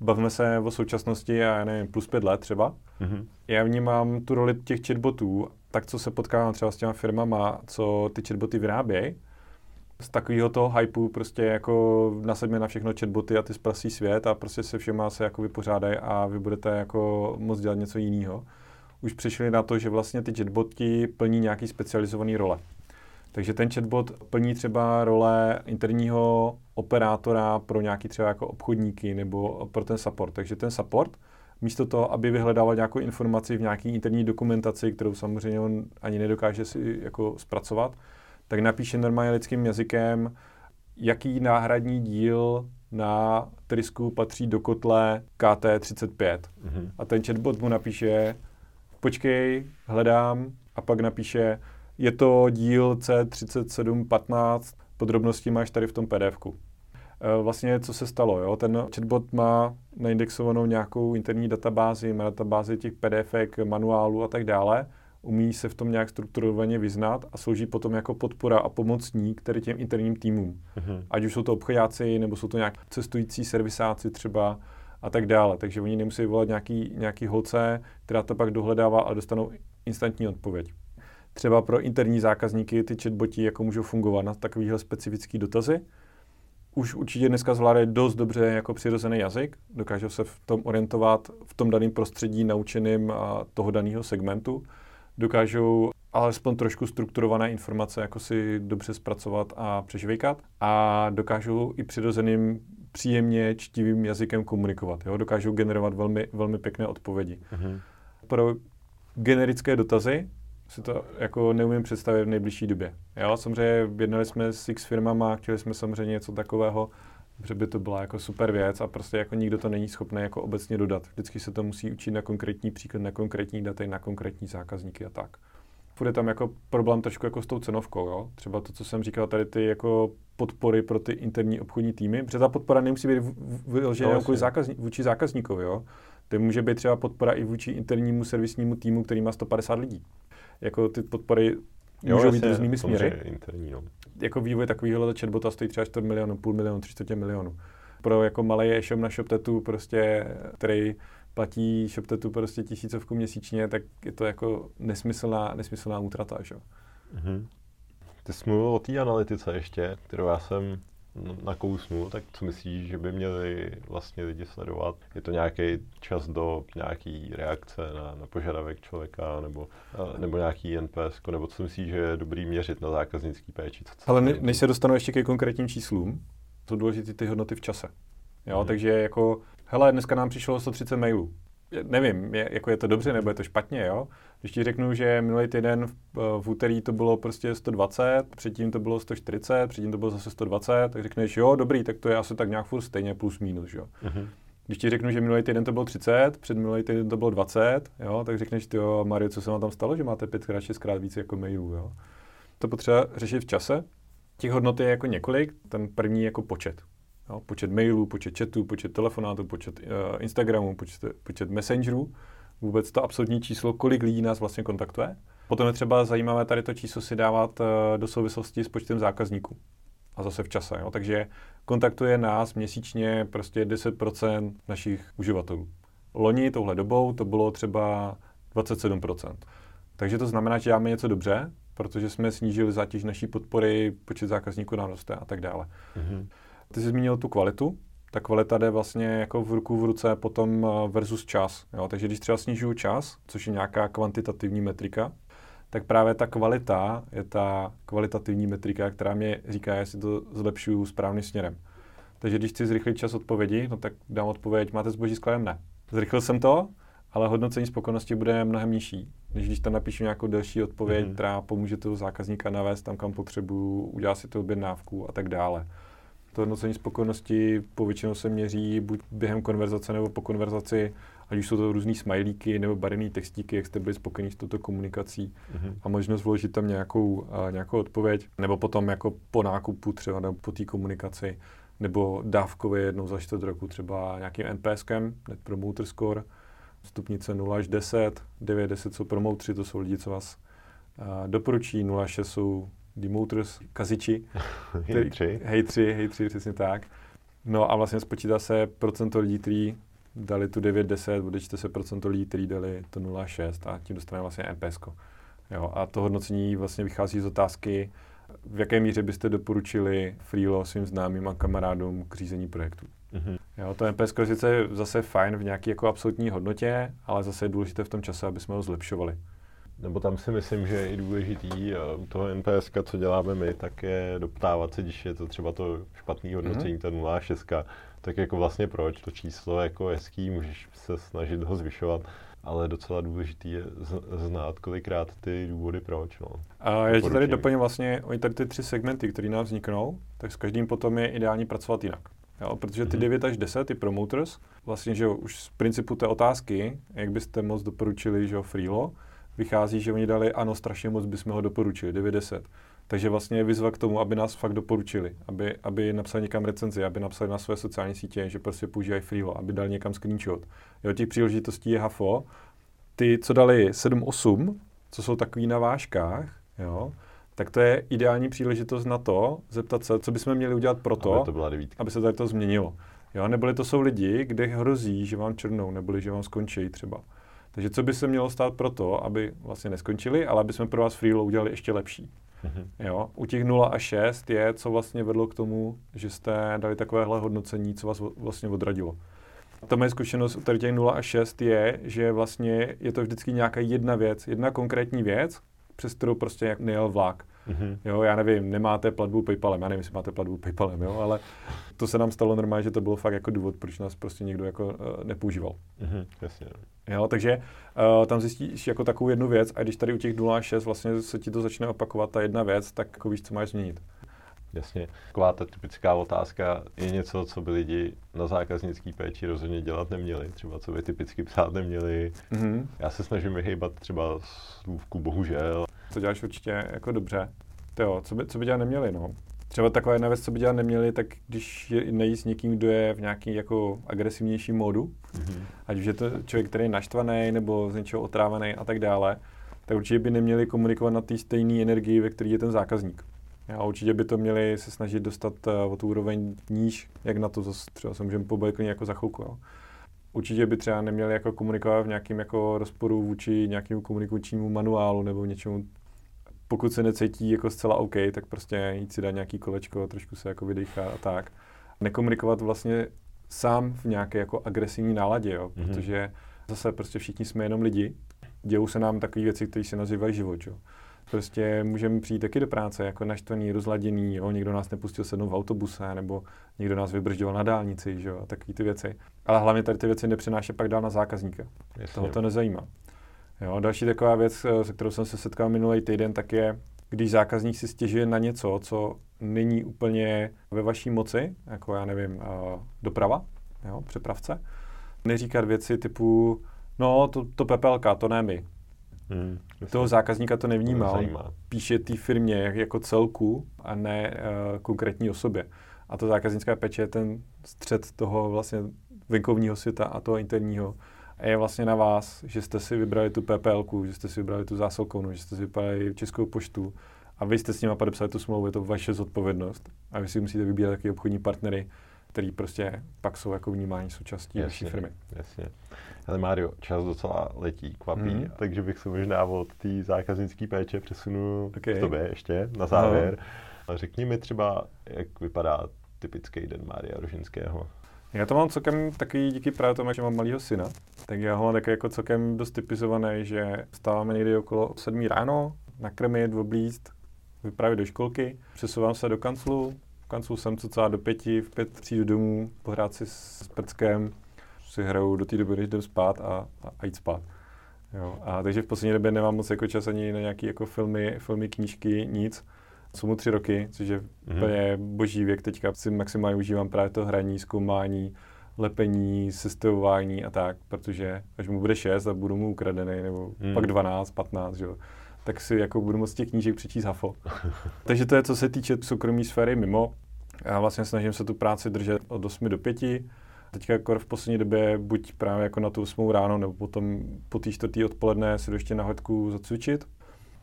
Bavíme se o současnosti a já nevím, plus pět let třeba. Mm-hmm. Já vnímám tu roli těch chatbotů, tak co se potkávám třeba s těma firmama, co ty chatboty vyrábějí, z takového toho hypeu prostě jako nasadíme na všechno chatboty a ty zprasí svět a prostě se všema se jako vypořádají a vy budete jako moc dělat něco jiného. Už přišli na to, že vlastně ty chatboty plní nějaký specializovaný role. Takže ten chatbot plní třeba role interního operátora pro nějaký třeba jako obchodníky nebo pro ten support. Takže ten support místo toho, aby vyhledával nějakou informaci v nějaké interní dokumentaci, kterou samozřejmě on ani nedokáže si jako zpracovat, tak napíše normálně lidským jazykem, jaký náhradní díl na trysku patří do kotle KT35. Mm-hmm. A ten chatbot mu napíše, počkej, hledám, a pak napíše, je to díl C3715, podrobnosti máš tady v tom PDFku. E, vlastně, co se stalo, jo? ten chatbot má naindexovanou nějakou interní databázi, má databázi těch PDFek, manuálů a tak dále umí se v tom nějak strukturovaně vyznat a slouží potom jako podpora a pomocník který těm interním týmům. Mm-hmm. Ať už jsou to obchodáci, nebo jsou to nějak cestující servisáci třeba a tak dále. Takže oni nemusí volat nějaký, nějaký holce, která to pak dohledává a dostanou instantní odpověď. Třeba pro interní zákazníky ty chatboti jako můžou fungovat na takovýhle specifický dotazy. Už určitě dneska zvládají dost dobře jako přirozený jazyk, dokážou se v tom orientovat v tom daném prostředí naučeným toho daného segmentu dokážou alespoň trošku strukturované informace jako si dobře zpracovat a přežvejkat a dokážou i přirozeným příjemně čtivým jazykem komunikovat. Jo? Dokážou generovat velmi, velmi pěkné odpovědi. Mm-hmm. Pro generické dotazy si to jako neumím představit v nejbližší době. Jo? Samozřejmě jednali jsme s X firmama, chtěli jsme samozřejmě něco takového, že by to byla jako super věc a prostě jako nikdo to není schopný jako obecně dodat. Vždycky se to musí učit na konkrétní příklad, na konkrétní daty, na konkrétní zákazníky a tak. Bude tam jako problém trošku jako s tou cenovkou, jo? Třeba to, co jsem říkal, tady ty jako podpory pro ty interní obchodní týmy, protože ta podpora nemusí být vyložená no, zákazní, vůči zákazníkovi, jo? To může být třeba podpora i vůči internímu servisnímu týmu, který má 150 lidí. Jako ty podpory jo, můžou být různými směry. Interní, no jako vývoj takového chatbota stojí třeba 4 milionů, půl milionu, 300 milionů. Pro jako malý e-shop na ShopTetu, prostě, který platí ShopTetu prostě tisícovku měsíčně, tak je to jako nesmyslná, nesmyslná útrata, že? Mm-hmm. Ty jsi mluvil o té analytice ještě, kterou já jsem nakousnul, tak co myslíš, že by měli vlastně lidi sledovat? Je to nějaký čas do nějaký reakce na, na požadavek člověka nebo, nebo nějaký NPS, nebo co myslíš, že je dobrý měřit na zákaznický péči? Co, co Ale ne, než se dostanu ještě ke konkrétním číslům, jsou důležité ty hodnoty v čase. Jo, hmm. takže jako, hele, dneska nám přišlo 130 mailů nevím, je, jako je to dobře nebo je to špatně, jo. Když ti řeknu, že minulý týden v, v úterý to bylo prostě 120, předtím to bylo 140, předtím to bylo zase 120, tak řekneš, jo, dobrý, tak to je asi tak nějak furt stejně plus minus, jo. Uh-huh. Když ti řeknu, že minulý týden to bylo 30, před minulý týden to bylo 20, jo, tak řekneš, ty jo, Mario, co se vám tam stalo, že máte pětkrát, šestkrát víc jako mailů, jo. To potřeba řešit v čase. Těch hodnot je jako několik, ten první jako počet. Jo, počet mailů, počet chatů, počet telefonátů, počet uh, Instagramů, počet, počet messengerů, vůbec to absolutní číslo, kolik lidí nás vlastně kontaktuje. Potom je třeba zajímavé tady to číslo si dávat uh, do souvislosti s počtem zákazníků. A zase v čase. Jo. Takže kontaktuje nás měsíčně prostě 10% našich uživatelů. Loni touhle dobou to bylo třeba 27%. Takže to znamená, že děláme něco dobře, protože jsme snížili zátěž naší podpory, počet zákazníků nám roste a tak dále. Mm-hmm. Ty jsi zmínil tu kvalitu, ta kvalita jde vlastně jako v ruku v ruce potom eh, versus čas. Jo? Takže když třeba snižuju čas, což je nějaká kvantitativní metrika, tak právě ta kvalita je ta kvalitativní metrika, která mě říká, jestli to zlepšuju správným směrem. Takže když chci zrychlit čas odpovědi, no tak dám odpověď, máte zboží skladem? Ne. Zrychlil jsem to, ale hodnocení spokojenosti bude mnohem nižší, než když tam napíšu nějakou delší odpověď, mm-hmm. která pomůže toho zákazníka navést tam, kam potřebuju, udělá si tu objednávku a tak dále. To hodnocení spokojenosti povětšinou se měří buď během konverzace nebo po konverzaci ať už jsou to různý smajlíky nebo barevné textíky, jak jste byli spokojení s touto komunikací mm-hmm. a možnost vložit tam nějakou, uh, nějakou odpověď, nebo potom jako po nákupu třeba nebo po té komunikaci, nebo dávkově jednou za čtvrt roku třeba nějakým NPSkem, Net Promoter Score, stupnice 0 až 10, 9, 10 jsou promotři, to jsou lidi, co vás uh, doporučí, 0 až 6 jsou demoters, kaziči, hejtři. hejtři, hejtři, přesně tak. No a vlastně spočítá se procento lidí, kteří dali tu 9-10, odečte se procento lidí, kteří dali to 0,6 a tím dostaneme vlastně NPS. Jo, a to hodnocení vlastně vychází z otázky, v jaké míře byste doporučili Freelo svým známým a kamarádům k řízení projektu. Mm-hmm. Jo, to NPS je sice zase fajn v nějaké jako absolutní hodnotě, ale zase je důležité v tom čase, aby jsme ho zlepšovali. Nebo tam si myslím, že je i důležitý eh, u toho NPS, co děláme my, tak je doptávat se, když je to třeba to špatné hodnocení, mm-hmm. ta 0,6, tak jako vlastně proč, to číslo jako hezký, můžeš se snažit ho zvyšovat, ale docela důležitý je znát kolikrát ty důvody proč. No. A já ti tady doplním vlastně, oni tady ty tři segmenty, které nám vzniknou, tak s každým potom je ideální pracovat jinak. Jo, protože ty mm-hmm. 9 až 10, ty promoters, vlastně, že už z principu té otázky, jak byste moc doporučili, že jo, Freelo, vychází, že oni dali ano, strašně moc bychom ho doporučili, 9-10. Takže vlastně je vyzva k tomu, aby nás fakt doporučili, aby, aby napsali někam recenzi, aby napsali na své sociální sítě, že prostě používají Freelo, aby dali někam screenshot. Jo, těch příležitostí je hafo. Ty, co dali 7-8, co jsou takový na vážkách, jo, tak to je ideální příležitost na to, zeptat se, co bychom měli udělat pro to, aby, to byla aby se tady to změnilo. Jo, neboli to jsou lidi, kde hrozí, že vám černou, neboli že vám skončí třeba. Takže co by se mělo stát pro to, aby vlastně neskončili, ale aby jsme pro vás Freelo udělali ještě lepší. Mm-hmm. Jo? U těch 0 a 6 je, co vlastně vedlo k tomu, že jste dali takovéhle hodnocení, co vás vlastně odradilo. Ta moje zkušenost u tady těch 0 a 6 je, že vlastně je to vždycky nějaká jedna věc, jedna konkrétní věc, přes kterou prostě nejel vlak. Mm-hmm. Jo, já nevím, nemáte platbu PayPalem, já nevím, jestli máte platbu PayPalem, jo, ale to se nám stalo normálně, že to bylo fakt jako důvod, proč nás prostě někdo jako uh, nepoužíval. Mm-hmm, jasně. Jo, takže uh, tam zjistíš jako takovou jednu věc a když tady u těch 0,6 vlastně se ti to začne opakovat ta jedna věc, tak jako víš, co máš změnit. Jasně. Taková ta typická otázka je něco, co by lidi na zákaznický péči rozhodně dělat neměli. Třeba co by typicky psát neměli. Mm-hmm. Já se snažím vyhýbat třeba slůvku bohužel. To děláš určitě jako dobře. Jo, co by, co by dělat neměli, no. Třeba taková jedna věc, co by dělat neměli, tak když je, nejí s někým, kdo je v nějaký jako agresivnější módu, mm-hmm. ať už je to člověk, který je naštvaný nebo z něčeho otrávený a tak dále, tak určitě by neměli komunikovat na té stejné energii, ve které je ten zákazník. A určitě by to měli se snažit dostat uh, o tu úroveň níž, jak na to zase třeba se můžeme pobavit jako za chvilku. Jo. Určitě by třeba neměli jako komunikovat v nějakém jako rozporu vůči nějakému komunikačnímu manuálu nebo něčemu pokud se necítí jako zcela OK, tak prostě jít si dát nějaký kolečko, trošku se jako vydechat a tak. Nekomunikovat vlastně sám v nějaké jako agresivní náladě, jo, mm-hmm. protože zase prostě všichni jsme jenom lidi, dějou se nám takové věci, které se nazývají život, jo. Prostě můžeme přijít taky do práce jako naštvaný, rozladěný, jo, někdo nás nepustil sednout v autobuse, nebo někdo nás vybržďoval na dálnici, jo, a takové ty věci. Ale hlavně tady ty věci nepřináší pak dál na zákazníka. Jasně. Toho to nezajímá. Jo, další taková věc, eh, se kterou jsem se setkal minulý týden, tak je, když zákazník si stěžuje na něco, co není úplně ve vaší moci, jako já nevím, eh, doprava, jo, přepravce, neříkat věci typu, no to, to pepelka, to ne my. Hmm, toho zákazníka to nevnímá, on píše té firmě jako celku a ne uh, konkrétní osobě. A to zákaznická peče je ten střed toho vlastně venkovního světa a toho interního a je vlastně na vás, že jste si vybrali tu PPL, že jste si vybrali tu zásilkovnu, že jste si vybrali Českou poštu a vy jste s nimi podepsali tu smlouvu, je to vaše zodpovědnost. A vy si musíte vybírat taky obchodní partnery, který prostě pak jsou jako vnímání součástí vaší firmy. Jasně. Ale Mário, čas docela letí, kvapí, mm. takže bych se možná od té zákaznické péče přesunu okay. k tobě ještě na závěr. No. Řekni mi třeba, jak vypadá typický den Mária Rožinského. Já to mám celkem takový díky právě tomu, že mám malýho syna, tak já ho mám jako celkem dost typizovaný, že stáváme někdy okolo 7 ráno, nakrmit, oblízt, vypravit do školky, přesouvám se do kanclu, v kanclu jsem co do pěti, v pět přijdu domů, pohrát si s prckem, si hraju do té doby, než jdem spát a, a, a jít spát. Jo. A takže v poslední době nemám moc jako čas ani na nějaké jako filmy, filmy, knížky, nic. Jsou mu tři roky, což je mm-hmm. boží věk. Teďka si maximálně užívám právě to hraní, zkoumání, lepení, sestavování a tak, protože až mu bude 6 a budu mu ukradený, nebo hmm. pak 12, 15, že jo, tak si jako budu moct těch knížek přečíst hafo. Takže to je, co se týče soukromí sféry mimo. Já vlastně snažím se tu práci držet od 8 do 5. Teďka jako v poslední době buď právě jako na tu 8 ráno, nebo potom po té čtvrtý odpoledne si ještě na hodku zacvičit.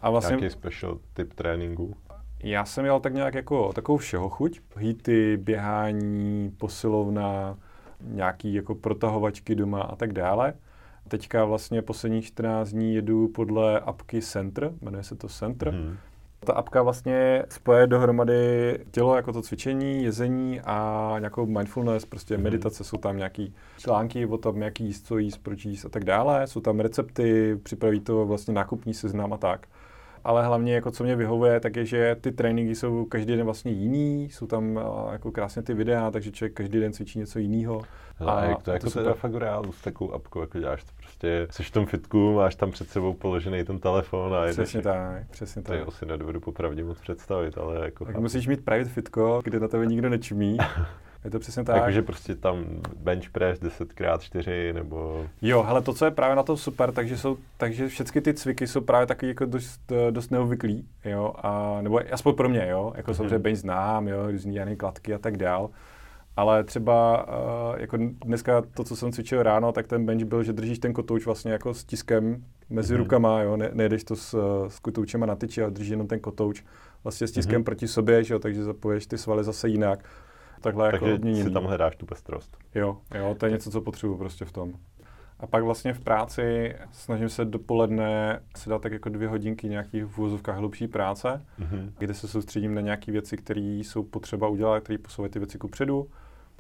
A vlastně, Jaký special typ tréninku? Já jsem měl tak nějak jako takovou všeho chuť. Hýty, běhání, posilovna, nějaký jako protahovačky doma a tak dále. Teďka vlastně posledních 14 dní jedu podle apky Center, jmenuje se to Center. Hmm. Ta apka vlastně spoje dohromady tělo jako to cvičení, jezení a nějakou mindfulness, prostě hmm. meditace, jsou tam nějaký články o tom, jaký jíst, co jíst, proč jíst a tak dále. Jsou tam recepty, připraví to vlastně nákupní seznam a tak ale hlavně jako co mě vyhovuje, tak je, že ty tréninky jsou každý den vlastně jiný, jsou tam jako krásně ty videa, takže člověk každý den cvičí něco jiného. A, jak to, jako to teda fakt reálu s takovou apkou, jako děláš to prostě, jsi v tom fitku, máš tam před sebou položený ten telefon a. Přesně tak, přesně tak. To si nedovedu popravdě moc představit, ale jako... Tak musíš mít private fitko, kde na tebe nikdo nečumí. Je to přesně tak. Takže prostě tam bench press 10x4 nebo... Jo, hele, to, co je právě na to super, takže, jsou, takže všechny ty cviky jsou právě taky jako dost, dost neobvyklý, jo, a, nebo aspoň pro mě, jo, jako mm-hmm. samozřejmě bench znám, jo, různý jiné kladky a tak dál, ale třeba uh, jako dneska to, co jsem cvičil ráno, tak ten bench byl, že držíš ten kotouč vlastně jako s tiskem mezi mm-hmm. rukama, jo, ne, nejdeš to s, s kotoučema na tyči, ale držíš jenom ten kotouč vlastně s tiskem mm-hmm. proti sobě, že jo, takže zapoješ ty svaly zase jinak takhle Takže jako si tam hledáš tu pestrost. Jo, jo, to je něco, co potřebuji prostě v tom. A pak vlastně v práci snažím se dopoledne si dát tak jako dvě hodinky nějakých v úvozovkách hlubší práce, mm-hmm. kde se soustředím na nějaké věci, které jsou potřeba udělat, které posouvají ty věci kupředu.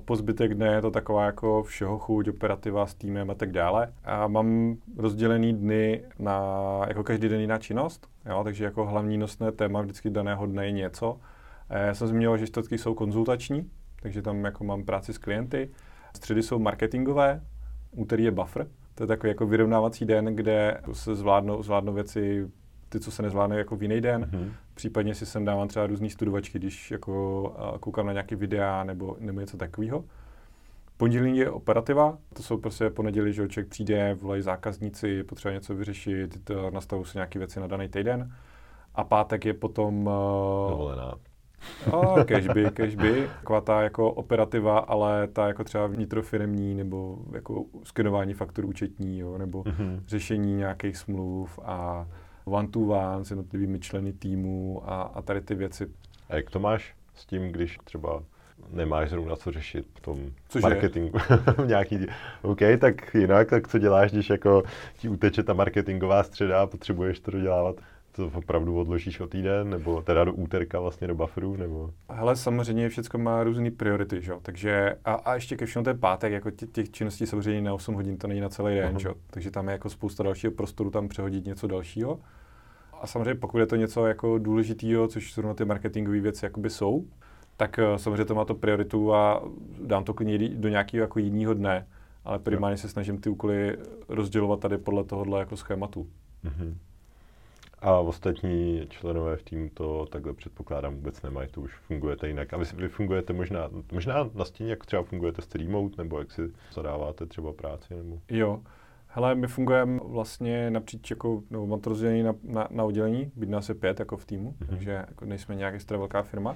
Po zbytek dne je to taková jako všeho chuť, operativa s týmem a tak dále. A mám rozdělený dny na jako každý den jiná činnost, jo, takže jako hlavní nosné téma vždycky daného dne je něco. Já jsem zmínil, že čtvrtky jsou konzultační, takže tam jako mám práci s klienty. Středy jsou marketingové, úterý je buffer, to je takový jako vyrovnávací den, kde se zvládnou, zvládnou věci, ty, co se nezvládnou jako v jiný den. Mm-hmm. Případně si sem dávám třeba různý studovačky, když jako koukám na nějaké videa nebo, nebo něco takového. Pondělí je operativa, to jsou prostě pondělí, že člověk přijde, volají zákazníci, potřeba něco vyřešit, nastavují se nějaké věci na daný týden. A pátek je potom... Dovolená. No, cashby, cashby, taková ta jako operativa, ale ta jako třeba vnitrofirmní nebo jako skenování faktur účetní, jo, nebo mm-hmm. řešení nějakých smluv a one to one s jednotlivými členy týmu a, a tady ty věci. A jak to máš s tím, když třeba nemáš zrovna co řešit v tom Cože? marketingu. Nějaký, OK, tak jinak, tak co děláš, když jako ti uteče ta marketingová středa a potřebuješ to dodělávat? To opravdu odložíš o týden, nebo teda do úterka vlastně do bufferu, nebo? Hele, samozřejmě všechno má různé priority, že? takže a, a ještě ke všemu to je pátek, jako tě, těch činností samozřejmě na 8 hodin, to není na celý den, uh-huh. že? takže tam je jako spousta dalšího prostoru tam přehodit něco dalšího. A samozřejmě pokud je to něco jako důležitého, což zrovna ty marketingové věci jakoby jsou, tak uh, samozřejmě to má to prioritu a dám to klidně do nějakého jako jiného dne, ale primárně se snažím ty úkoly rozdělovat tady podle tohohle jako schématu. Uh-huh. A ostatní členové v týmu to takhle předpokládám vůbec nemají, to už fungujete jinak. A vy, vy fungujete možná, možná na stěně, jak třeba fungujete s remote, nebo jak si zadáváte třeba práci? Nebo... Jo, Hele, my fungujeme vlastně napříč, jako, nebo mám to rozdělený na, na, na oddělení, být nás je pět jako v týmu, mm-hmm. takže jako nejsme nějak extra velká firma,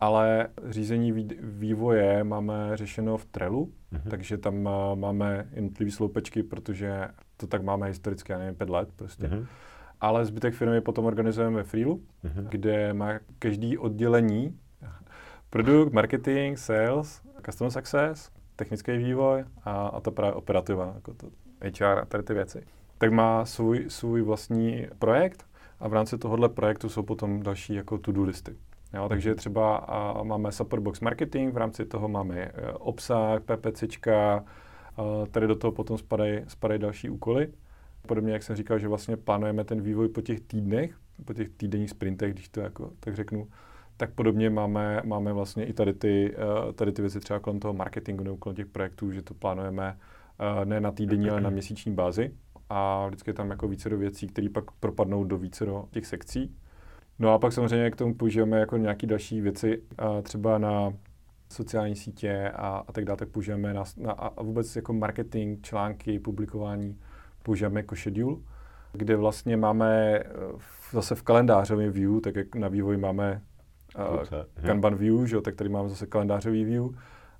ale řízení vývoje máme řešeno v Trelu, mm-hmm. takže tam máme jednotlivé sloupečky, protože to tak máme historicky, já nevím, pět let prostě. Mm-hmm ale zbytek firmy potom organizujeme ve Freelu, mm-hmm. kde má každý oddělení produkt, marketing, sales, customer success, technický vývoj a, a to právě operativa, jako to HR a tady ty věci. Tak má svůj, svůj vlastní projekt a v rámci tohohle projektu jsou potom další jako to-do listy. Jo, takže mhm. třeba a máme Support Box Marketing, v rámci toho máme e, obsah, PPCčka, tady do toho potom spadají, spadají další úkoly. Podobně, jak jsem říkal, že vlastně plánujeme ten vývoj po těch týdnech, po těch týdenních sprintech, když to jako tak řeknu, tak podobně máme, máme vlastně i tady ty, eh, tady ty věci třeba kolem toho marketingu nebo kolem těch projektů, že to plánujeme eh, ne na týdenní, ale na měsíční bázi. A vždycky je tam jako více do věcí, které pak propadnou do více do těch sekcí. No a pak samozřejmě k tomu používáme jako nějaké další věci, třeba na sociální sítě a, a tak dále, tak používáme na, na, a vůbec jako marketing, články, publikování používáme jako schedule, kde vlastně máme zase v kalendářovém view, tak jak na vývoji máme uh, Kanban view, že, tak tady máme zase kalendářový view,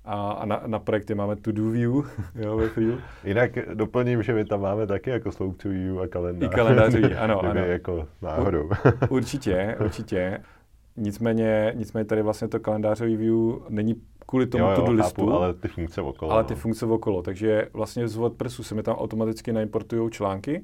a, a na, na projekty máme to-do view jo, ve Freelu. Jinak doplním, že my tam máme taky jako sloupců view a kalendář. I kalendářový, ano, ano. jako náhodou. určitě, určitě. Nicméně, nicméně tady vlastně to kalendářový view není kvůli tomu to do listu, ale ty funkce okolo. Ale ty no. funkce okolo. Takže vlastně z WordPressu se mi tam automaticky naimportují články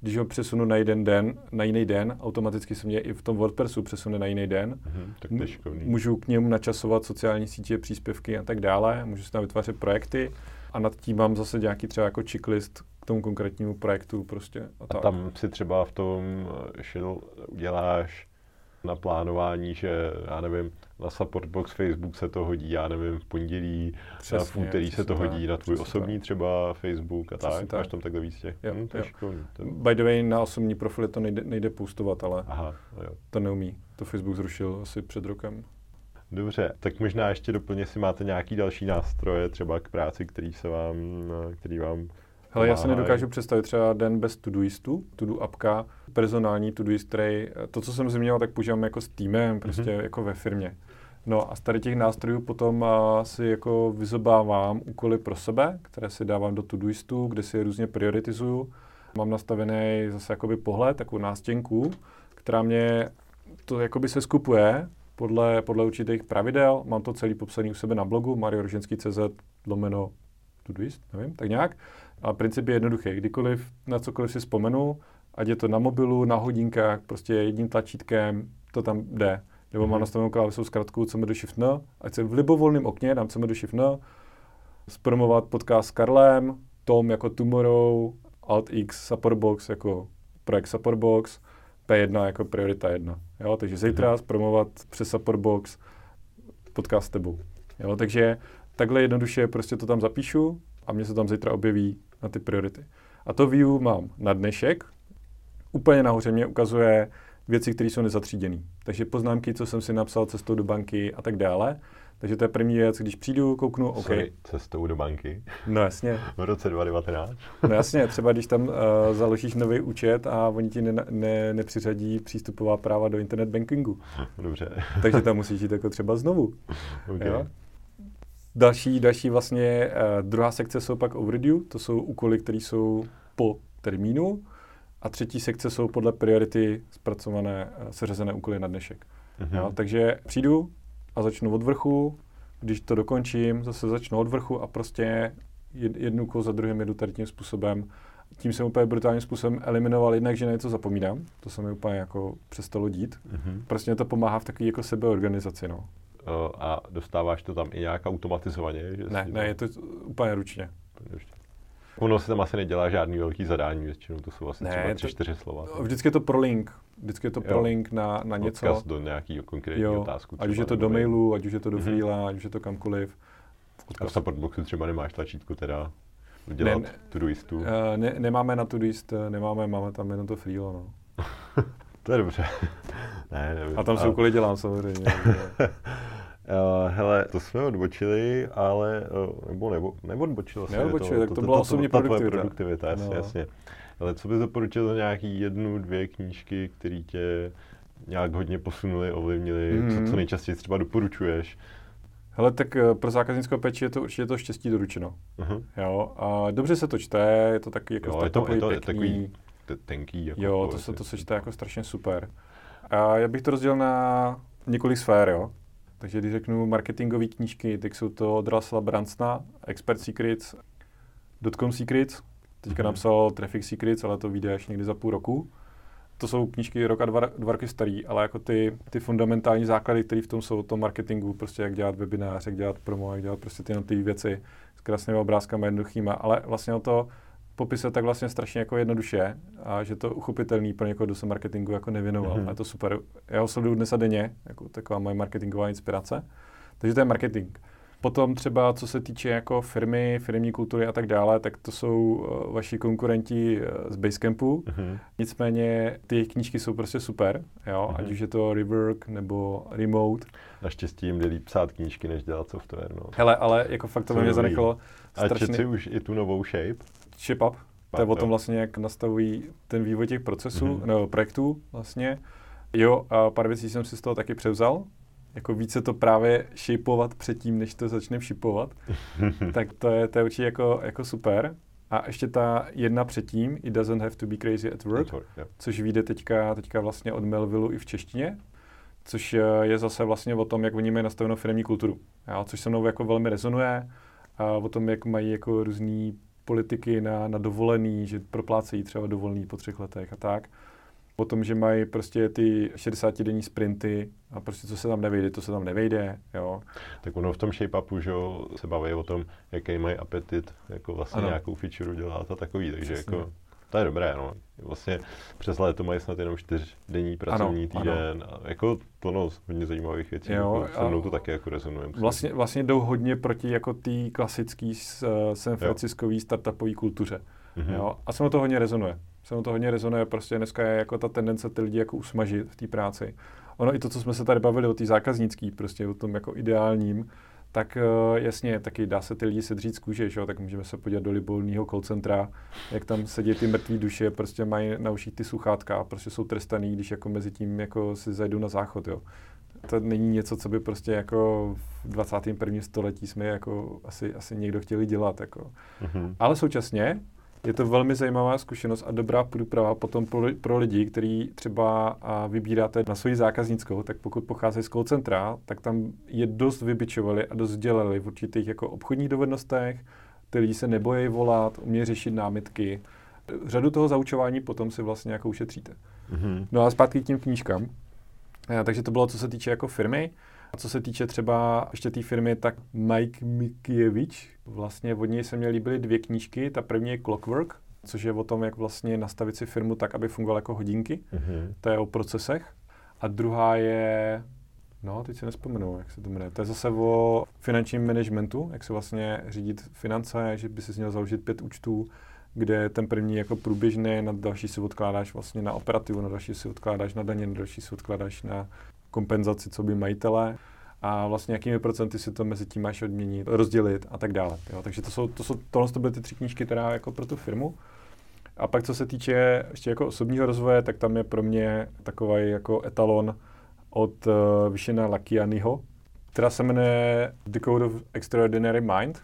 když ho přesunu na jeden den, na jiný den, automaticky se mě i v tom WordPressu přesune na jiný den. Mm-hmm, tak to šikovný. Můžu k němu načasovat sociální sítě, příspěvky a tak dále, můžu si tam vytvářet projekty a nad tím mám zase nějaký třeba jako checklist k tomu konkrétnímu projektu prostě. A, a tak. tam si třeba v tom Shell uděláš na plánování, že já nevím, na supportbox Facebook se to hodí, já nevím, v pondělí, přesně, v úterý se to hodí na tvůj osobní tak. třeba Facebook a přesně tak. tak. Máš tam takhle víc těch. Jo, hm, jo. Šikovný, to... By the way, na osobní profily to nejde, nejde postovat, ale Aha, jo. to neumí. To Facebook zrušil asi před rokem. Dobře, tak možná ještě doplně, si máte nějaký další nástroje, třeba k práci, který se vám, který vám Hele, já se nedokážu představit třeba den bez Todoistu, Todo apka, personální Todoist, který, to, co jsem zmínil, tak používám jako s týmem, prostě mm-hmm. jako ve firmě. No a z tady těch nástrojů potom uh, si jako vyzobávám úkoly pro sebe, které si dávám do Todoistu, kde si je různě prioritizuju. Mám nastavený zase jakoby pohled, takovou nástěnku, která mě to jakoby se skupuje podle, podle určitých pravidel. Mám to celý popsaný u sebe na blogu marioroženský.cz lomeno Todoist, nevím, tak nějak. A princip je jednoduchý. Kdykoliv na cokoliv si vzpomenu, ať je to na mobilu, na hodinkách, prostě jedním tlačítkem, to tam jde. Nebo mm-hmm. mám nastavenou klávesou zkratku do Shift N, ať se v libovolném okně dám do Shift N, zpromovat podcast s Karlem, Tom jako Tomorrow, Alt X Supportbox jako projekt Supportbox, P1 jako priorita 1. Jo? Takže zítra mm-hmm. zpromovat přes Supportbox podcast s tebou. Jo? Takže takhle jednoduše prostě to tam zapíšu a mě se tam zítra objeví na ty priority. A to view mám na dnešek. Úplně nahoře mě ukazuje věci, které jsou nezatříděné. Takže poznámky, co jsem si napsal cestou do banky a tak dále. Takže to je první věc, když přijdu, kouknu, OK. Sorry, cestou do banky? No jasně. v roce 2019? no jasně, třeba když tam uh, založíš nový účet a oni ti ne, ne, nepřiřadí přístupová práva do internet bankingu. Dobře. Takže tam musíš jít jako třeba znovu. Okay. Jo? Další, další vlastně uh, druhá sekce jsou pak overdue, to jsou úkoly, které jsou po termínu. A třetí sekce jsou podle priority zpracované, uh, seřazené úkoly na dnešek. Mm-hmm. Jo, takže přijdu a začnu od vrchu, když to dokončím, zase začnu od vrchu a prostě jednu úkol za druhým jedu tady tím způsobem. Tím jsem úplně brutálním způsobem eliminoval jednak, že na něco zapomínám, to se mi úplně jako přestalo dít. Mm-hmm. Prostě to pomáhá v takové jako sebeorganizaci, no. Eh, a dostáváš to tam i nějak automatizovaně? Že ne, ne, je to úplně ručně. Ono se tam asi nedělá žádný velký zadání, většinou to jsou asi ne, třeba tři, čtyři slova. Vždycky je to pro link. Vždycky je to pro link na, na něco. Odkaz do nějakého konkrétního otázku. Ať už je to do mailu, ať už je to do mm-hmm. ať už je to kamkoliv. Odkaz. A v supportboxu třeba nemáš tlačítko teda udělat ne, Todoistu? Uh, ne, nemáme na Todoist, eh, nemáme, máme tam jenom to Freelo, no. to je dobře. ne, nevím. A tam se úkoly dělám samozřejmě. Uh, hele, to jsme odbočili, ale, uh, nebo, nebo, nebo odbočilo se. Neodbočili, to, tak to, to, to byla osobní produktivita. produktivita, jasně, no. jasně. Ale co bys doporučil za nějaký jednu, dvě knížky, které tě nějak hodně posunuli, ovlivnili, mm-hmm. co, co mhm. nejčastěji třeba doporučuješ? Hele, tak eh, pro zákaznickou péči je to určitě to štěstí doručeno. Uh-huh. Jo, a dobře se to čte, je to taky jako jo, je to, je to, pěkný. takový tenký. Jako jo, to se, to se čte jako strašně super. A já bych to rozdělil na několik sfér, jo. Takže když řeknu marketingové knížky, tak jsou to od Russella Bransona, Expert Secrets, Dotcom Secrets, teďka mm-hmm. napsal Traffic Secrets, ale to vyjde až někdy za půl roku. To jsou knížky rok a dva, dva roky starý, ale jako ty, ty fundamentální základy, které v tom jsou, o tom marketingu, prostě jak dělat webinář, jak dělat promo, jak dělat prostě ty věci s krásnými obrázkami jednoduchýma, ale vlastně o to, popise tak vlastně strašně jako jednoduše a že to uchopitelný pro někoho, kdo se marketingu jako nevěnoval. Mm-hmm. A je to super. Já ho sleduju dnes a denně, jako taková moje marketingová inspirace. Takže to je marketing. Potom třeba, co se týče jako firmy, firmní kultury a tak dále, tak to jsou uh, vaši konkurenti uh, z Basecampu. Uh-huh. Nicméně ty jejich knížky jsou prostě super, jo? Uh-huh. ať už je to Rework nebo Remote. Naštěstí jim jde líp psát knížky, než dělat software. No. Hele, ale jako fakt to mě zanechalo strašně... A si už i tu novou Shape? Shape Up. To je o tom vlastně, jak nastavují ten vývoj těch procesů, mm-hmm. nebo projektů vlastně. Jo, a pár věcí jsem si z toho taky převzal, jako více to právě šipovat předtím, než to začne šipovat, tak to je, to je určitě jako, jako super. A ještě ta jedna předtím, It doesn't have to be crazy at work, at work yeah. což vyjde teďka, teďka vlastně od Melville i v češtině, což je zase vlastně o tom, jak oni mají nastavenou firmní kulturu, jo, což se mnou jako velmi rezonuje, a o tom, jak mají jako různý politiky na, na dovolený, že proplácejí třeba dovolený po třech letech a tak o tom, že mají prostě ty 60-denní sprinty a prostě co se tam nevejde, to se tam nevejde, jo. Tak ono v tom shape-upu, že jo, se baví o tom, jaký mají apetit, jako vlastně ano. nějakou feature dělat a takový, takže Přesně. jako to je dobré, no. Vlastně přes léto mají snad jenom čtyřdenní pracovní ano, týden. Ano. A jako plno hodně zajímavých věcí. Jo, jako, se mnou to taky jako rezonuje. Vlastně, vlastně jdou hodně proti jako té klasické uh, San Franciscové startupové kultuře. Mm-hmm. Jo? A se mnou to hodně rezonuje se mu to hodně rezonuje, prostě dneska je jako ta tendence ty lidi jako usmažit v té práci. Ono i to, co jsme se tady bavili o té zákaznický, prostě o tom jako ideálním, tak uh, jasně, taky dá se ty lidi sedřít z kůže, že? tak můžeme se podívat do libolního call centra, jak tam sedí ty mrtví duše, prostě mají na uších ty sluchátka a prostě jsou trestaný, když jako mezi tím jako si zajdu na záchod, jo. To není něco, co by prostě jako v 21. století jsme jako asi, asi někdo chtěli dělat, jako. Mm-hmm. Ale současně je to velmi zajímavá zkušenost a dobrá průprava potom pro, pro lidi, kteří třeba a vybíráte na svoji zákaznickou, tak pokud pocházejí z call centra, tak tam je dost vybičovali a dost dělali v určitých jako obchodních dovednostech, ty lidi se nebojí volat, umějí řešit námitky. Řadu toho zaučování potom si vlastně jako ušetříte. Mm-hmm. No a zpátky k těm knížkám. A, takže to bylo, co se týče jako firmy. A co se týče třeba ještě té firmy, tak Mike Mikievič, vlastně od něj se mi líbily dvě knížky. Ta první je Clockwork, což je o tom, jak vlastně nastavit si firmu tak, aby fungovala jako hodinky. Mm-hmm. To je o procesech. A druhá je, no, teď si nespomenu, jak se to jmenuje. To je zase o finančním managementu, jak se vlastně řídit finance, že by si měl založit pět účtů, kde ten první jako průběžný, na další si odkládáš vlastně na operativu, na další si odkládáš na daně, na další si odkládáš na kompenzaci, co by majitelé a vlastně jakými procenty si to mezi tím máš odměnit, rozdělit a tak dále. Jo. Takže to jsou, to jsou, tohle to byly ty tři knížky, která jako pro tu firmu. A pak co se týče ještě jako osobního rozvoje, tak tam je pro mě takový jako etalon od uh, Vyšena Lakianyho, která se jmenuje The Code of Extraordinary Mind.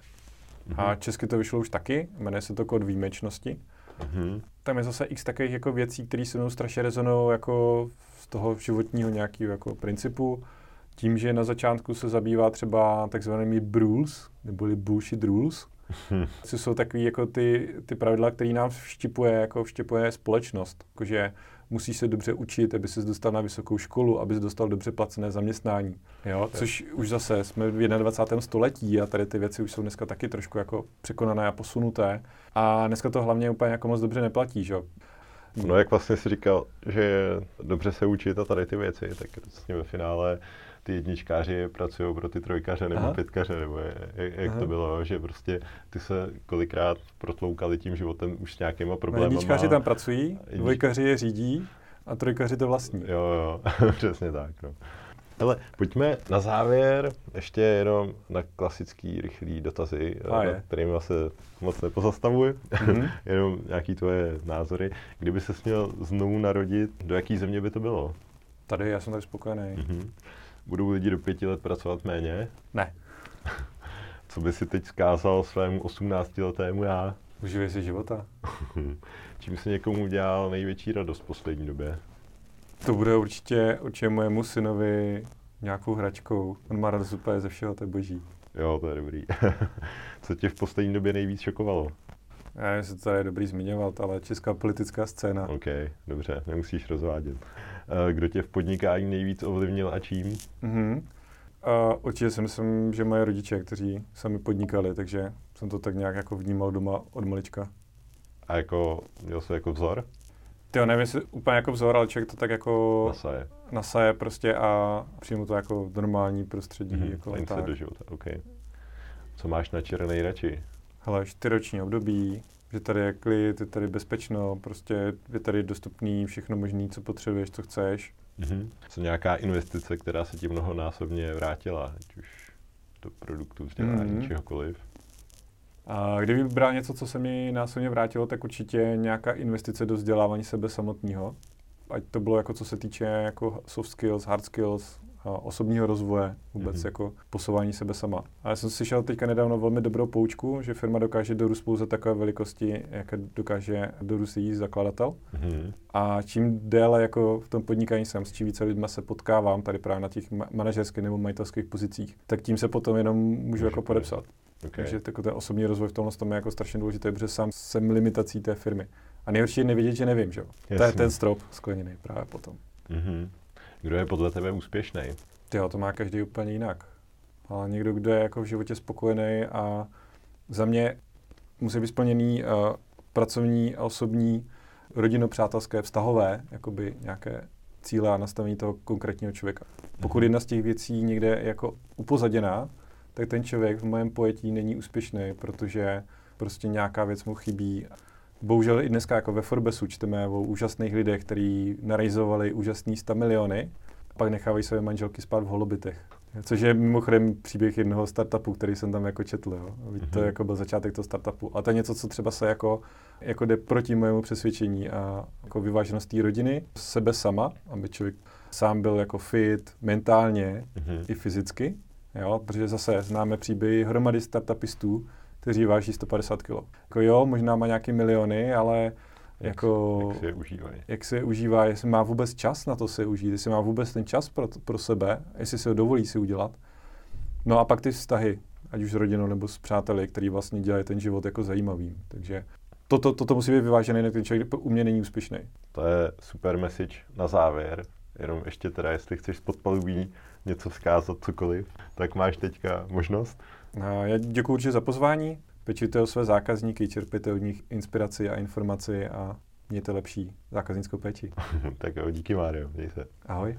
Mm-hmm. A česky to vyšlo už taky, jmenuje se to kód výjimečnosti. Mm-hmm. Tam je zase x takových jako věcí, které se mnou strašně rezonují jako z toho životního nějakého jako principu. Tím, že na začátku se zabývá třeba takzvanými rules, neboli bullshit rules, co jsou takové jako ty, ty pravidla, které nám vštipuje, jako vštipuje společnost. Jakože musíš se dobře učit, aby se dostal na vysokou školu, aby dostal dobře placené zaměstnání. Jo? Což už zase jsme v 21. století a tady ty věci už jsou dneska taky trošku jako překonané a posunuté. A dneska to hlavně úplně jako moc dobře neplatí. Že? No jak vlastně si říkal, že je dobře se učit a tady ty věci, tak vlastně ve finále ty jedničkáři pracují pro ty trojkaře nebo Aha. pětkaře, nebo je, jak Aha. to bylo, že prostě ty se kolikrát protloukali tím životem už s nějakýma problémy. No, jedničkáři tam pracují, dvojkaři je řídí a trojkaři to vlastní. Jo, jo, přesně tak. No. Hele, pojďme na závěr ještě jenom na klasický rychlý dotazy, a na kterými se moc nepozastavuji, mm-hmm. jenom nějaký tvoje názory. Kdyby se měl znovu narodit, do jaký země by to bylo? Tady, já jsem tady spokojený. Mm-hmm. Budou lidi do pěti let pracovat méně? Ne. Co by si teď zkázal svému 18-letému já? Uživej si života. Čím si někomu udělal největší radost v poslední době? To bude určitě, určitě mojemu synovi nějakou hračkou. On má radost úplně ze všeho, to je boží. Jo, to je dobrý. Co tě v poslední době nejvíc šokovalo? Já nevím, jestli to je dobrý zmiňovat, ale česká politická scéna. OK, dobře, nemusíš rozvádět. Eh, kdo tě v podnikání nejvíc ovlivnil a čím? Mm-hmm. A určitě si myslím, že moje rodiče, kteří sami podnikali, takže jsem to tak nějak jako vnímal doma od malička. A jako, měl jsi jako vzor? Ty nevím, jestli úplně jako vzor, ale člověk to tak jako nasaje, nasaje prostě a přijmu to jako v normální prostředí. Mm-hmm. Jako tak. do života, OK. Co máš na čer nejradši? Hele, čtyroční období, že tady je klid, je tady bezpečno, prostě je tady dostupný všechno možné, co potřebuješ, co chceš. Mm-hmm. Co nějaká investice, která se ti mnohonásobně vrátila, ať už do produktů, vzdělání, mm-hmm. čehokoliv? A kdyby bral něco, co se mi násobně vrátilo, tak určitě nějaká investice do vzdělávání sebe samotného. Ať to bylo jako co se týče jako soft skills, hard skills, osobního rozvoje, vůbec mm-hmm. jako posouvání sebe sama. A já jsem slyšel teďka nedávno velmi dobrou poučku, že firma dokáže dorůst pouze takové velikosti, jaké dokáže dorůst její zakladatel. Mm-hmm. A čím déle jako v tom podnikání jsem, s čím více lidma se potkávám tady právě na těch manažerských nebo majitelských pozicích, tak tím se potom jenom můžu jako podepsat. Okay. Takže jako ten osobní rozvoj v tomhle tom je jako strašně důležitý, protože sám jsem limitací té firmy. A nejhorší je nevědět, že nevím, že jo. To je ten strop skleněný právě potom. Mm-hmm. Kdo je podle tebe úspěšný? Jo, to má každý úplně jinak. Ale někdo, kdo je jako v životě spokojený a za mě musí být splněný uh, pracovní a osobní, rodinno-přátelské, vztahové, jakoby nějaké cíle a nastavení toho konkrétního člověka. Pokud mhm. jedna z těch věcí někde je jako upozaděná, tak ten člověk v mém pojetí není úspěšný, protože prostě nějaká věc mu chybí. Bohužel i dneska jako ve Forbesu čteme o úžasných lidech, kteří narejzovali úžasný 100 miliony, pak nechávají své manželky spát v holobitech. Což je mimochodem příběh jednoho startupu, který jsem tam jako četl. Jo. Mm-hmm. To jako byl začátek toho startupu. A to je něco, co třeba se jako, jako jde proti mému přesvědčení a jako vyváženost té rodiny, sebe sama, aby člověk sám byl jako fit mentálně mm-hmm. i fyzicky. Jo, protože zase známe příběhy hromady startupistů, kteří váží 150 kg. Jako jo, možná má nějaké miliony, ale jako, jak si je užívají. Jak si je užívá, jestli má vůbec čas na to se užít, jestli má vůbec ten čas pro, pro sebe, jestli si ho dovolí si udělat. No a pak ty vztahy, ať už s rodinou nebo s přáteli, který vlastně dělají ten život jako zajímavý. Takže toto, toto musí být vyvážené, jinak ten člověk u mě není úspěšný. To je super message na závěr. Jenom ještě teda, jestli chceš spod palubí něco vzkázat, cokoliv, tak máš teďka možnost. Já děkuji určitě za pozvání. Pečujte o své zákazníky, čerpěte od nich inspiraci a informaci a mějte lepší zákaznickou péči. tak jo, díky Mário, měj se. Ahoj.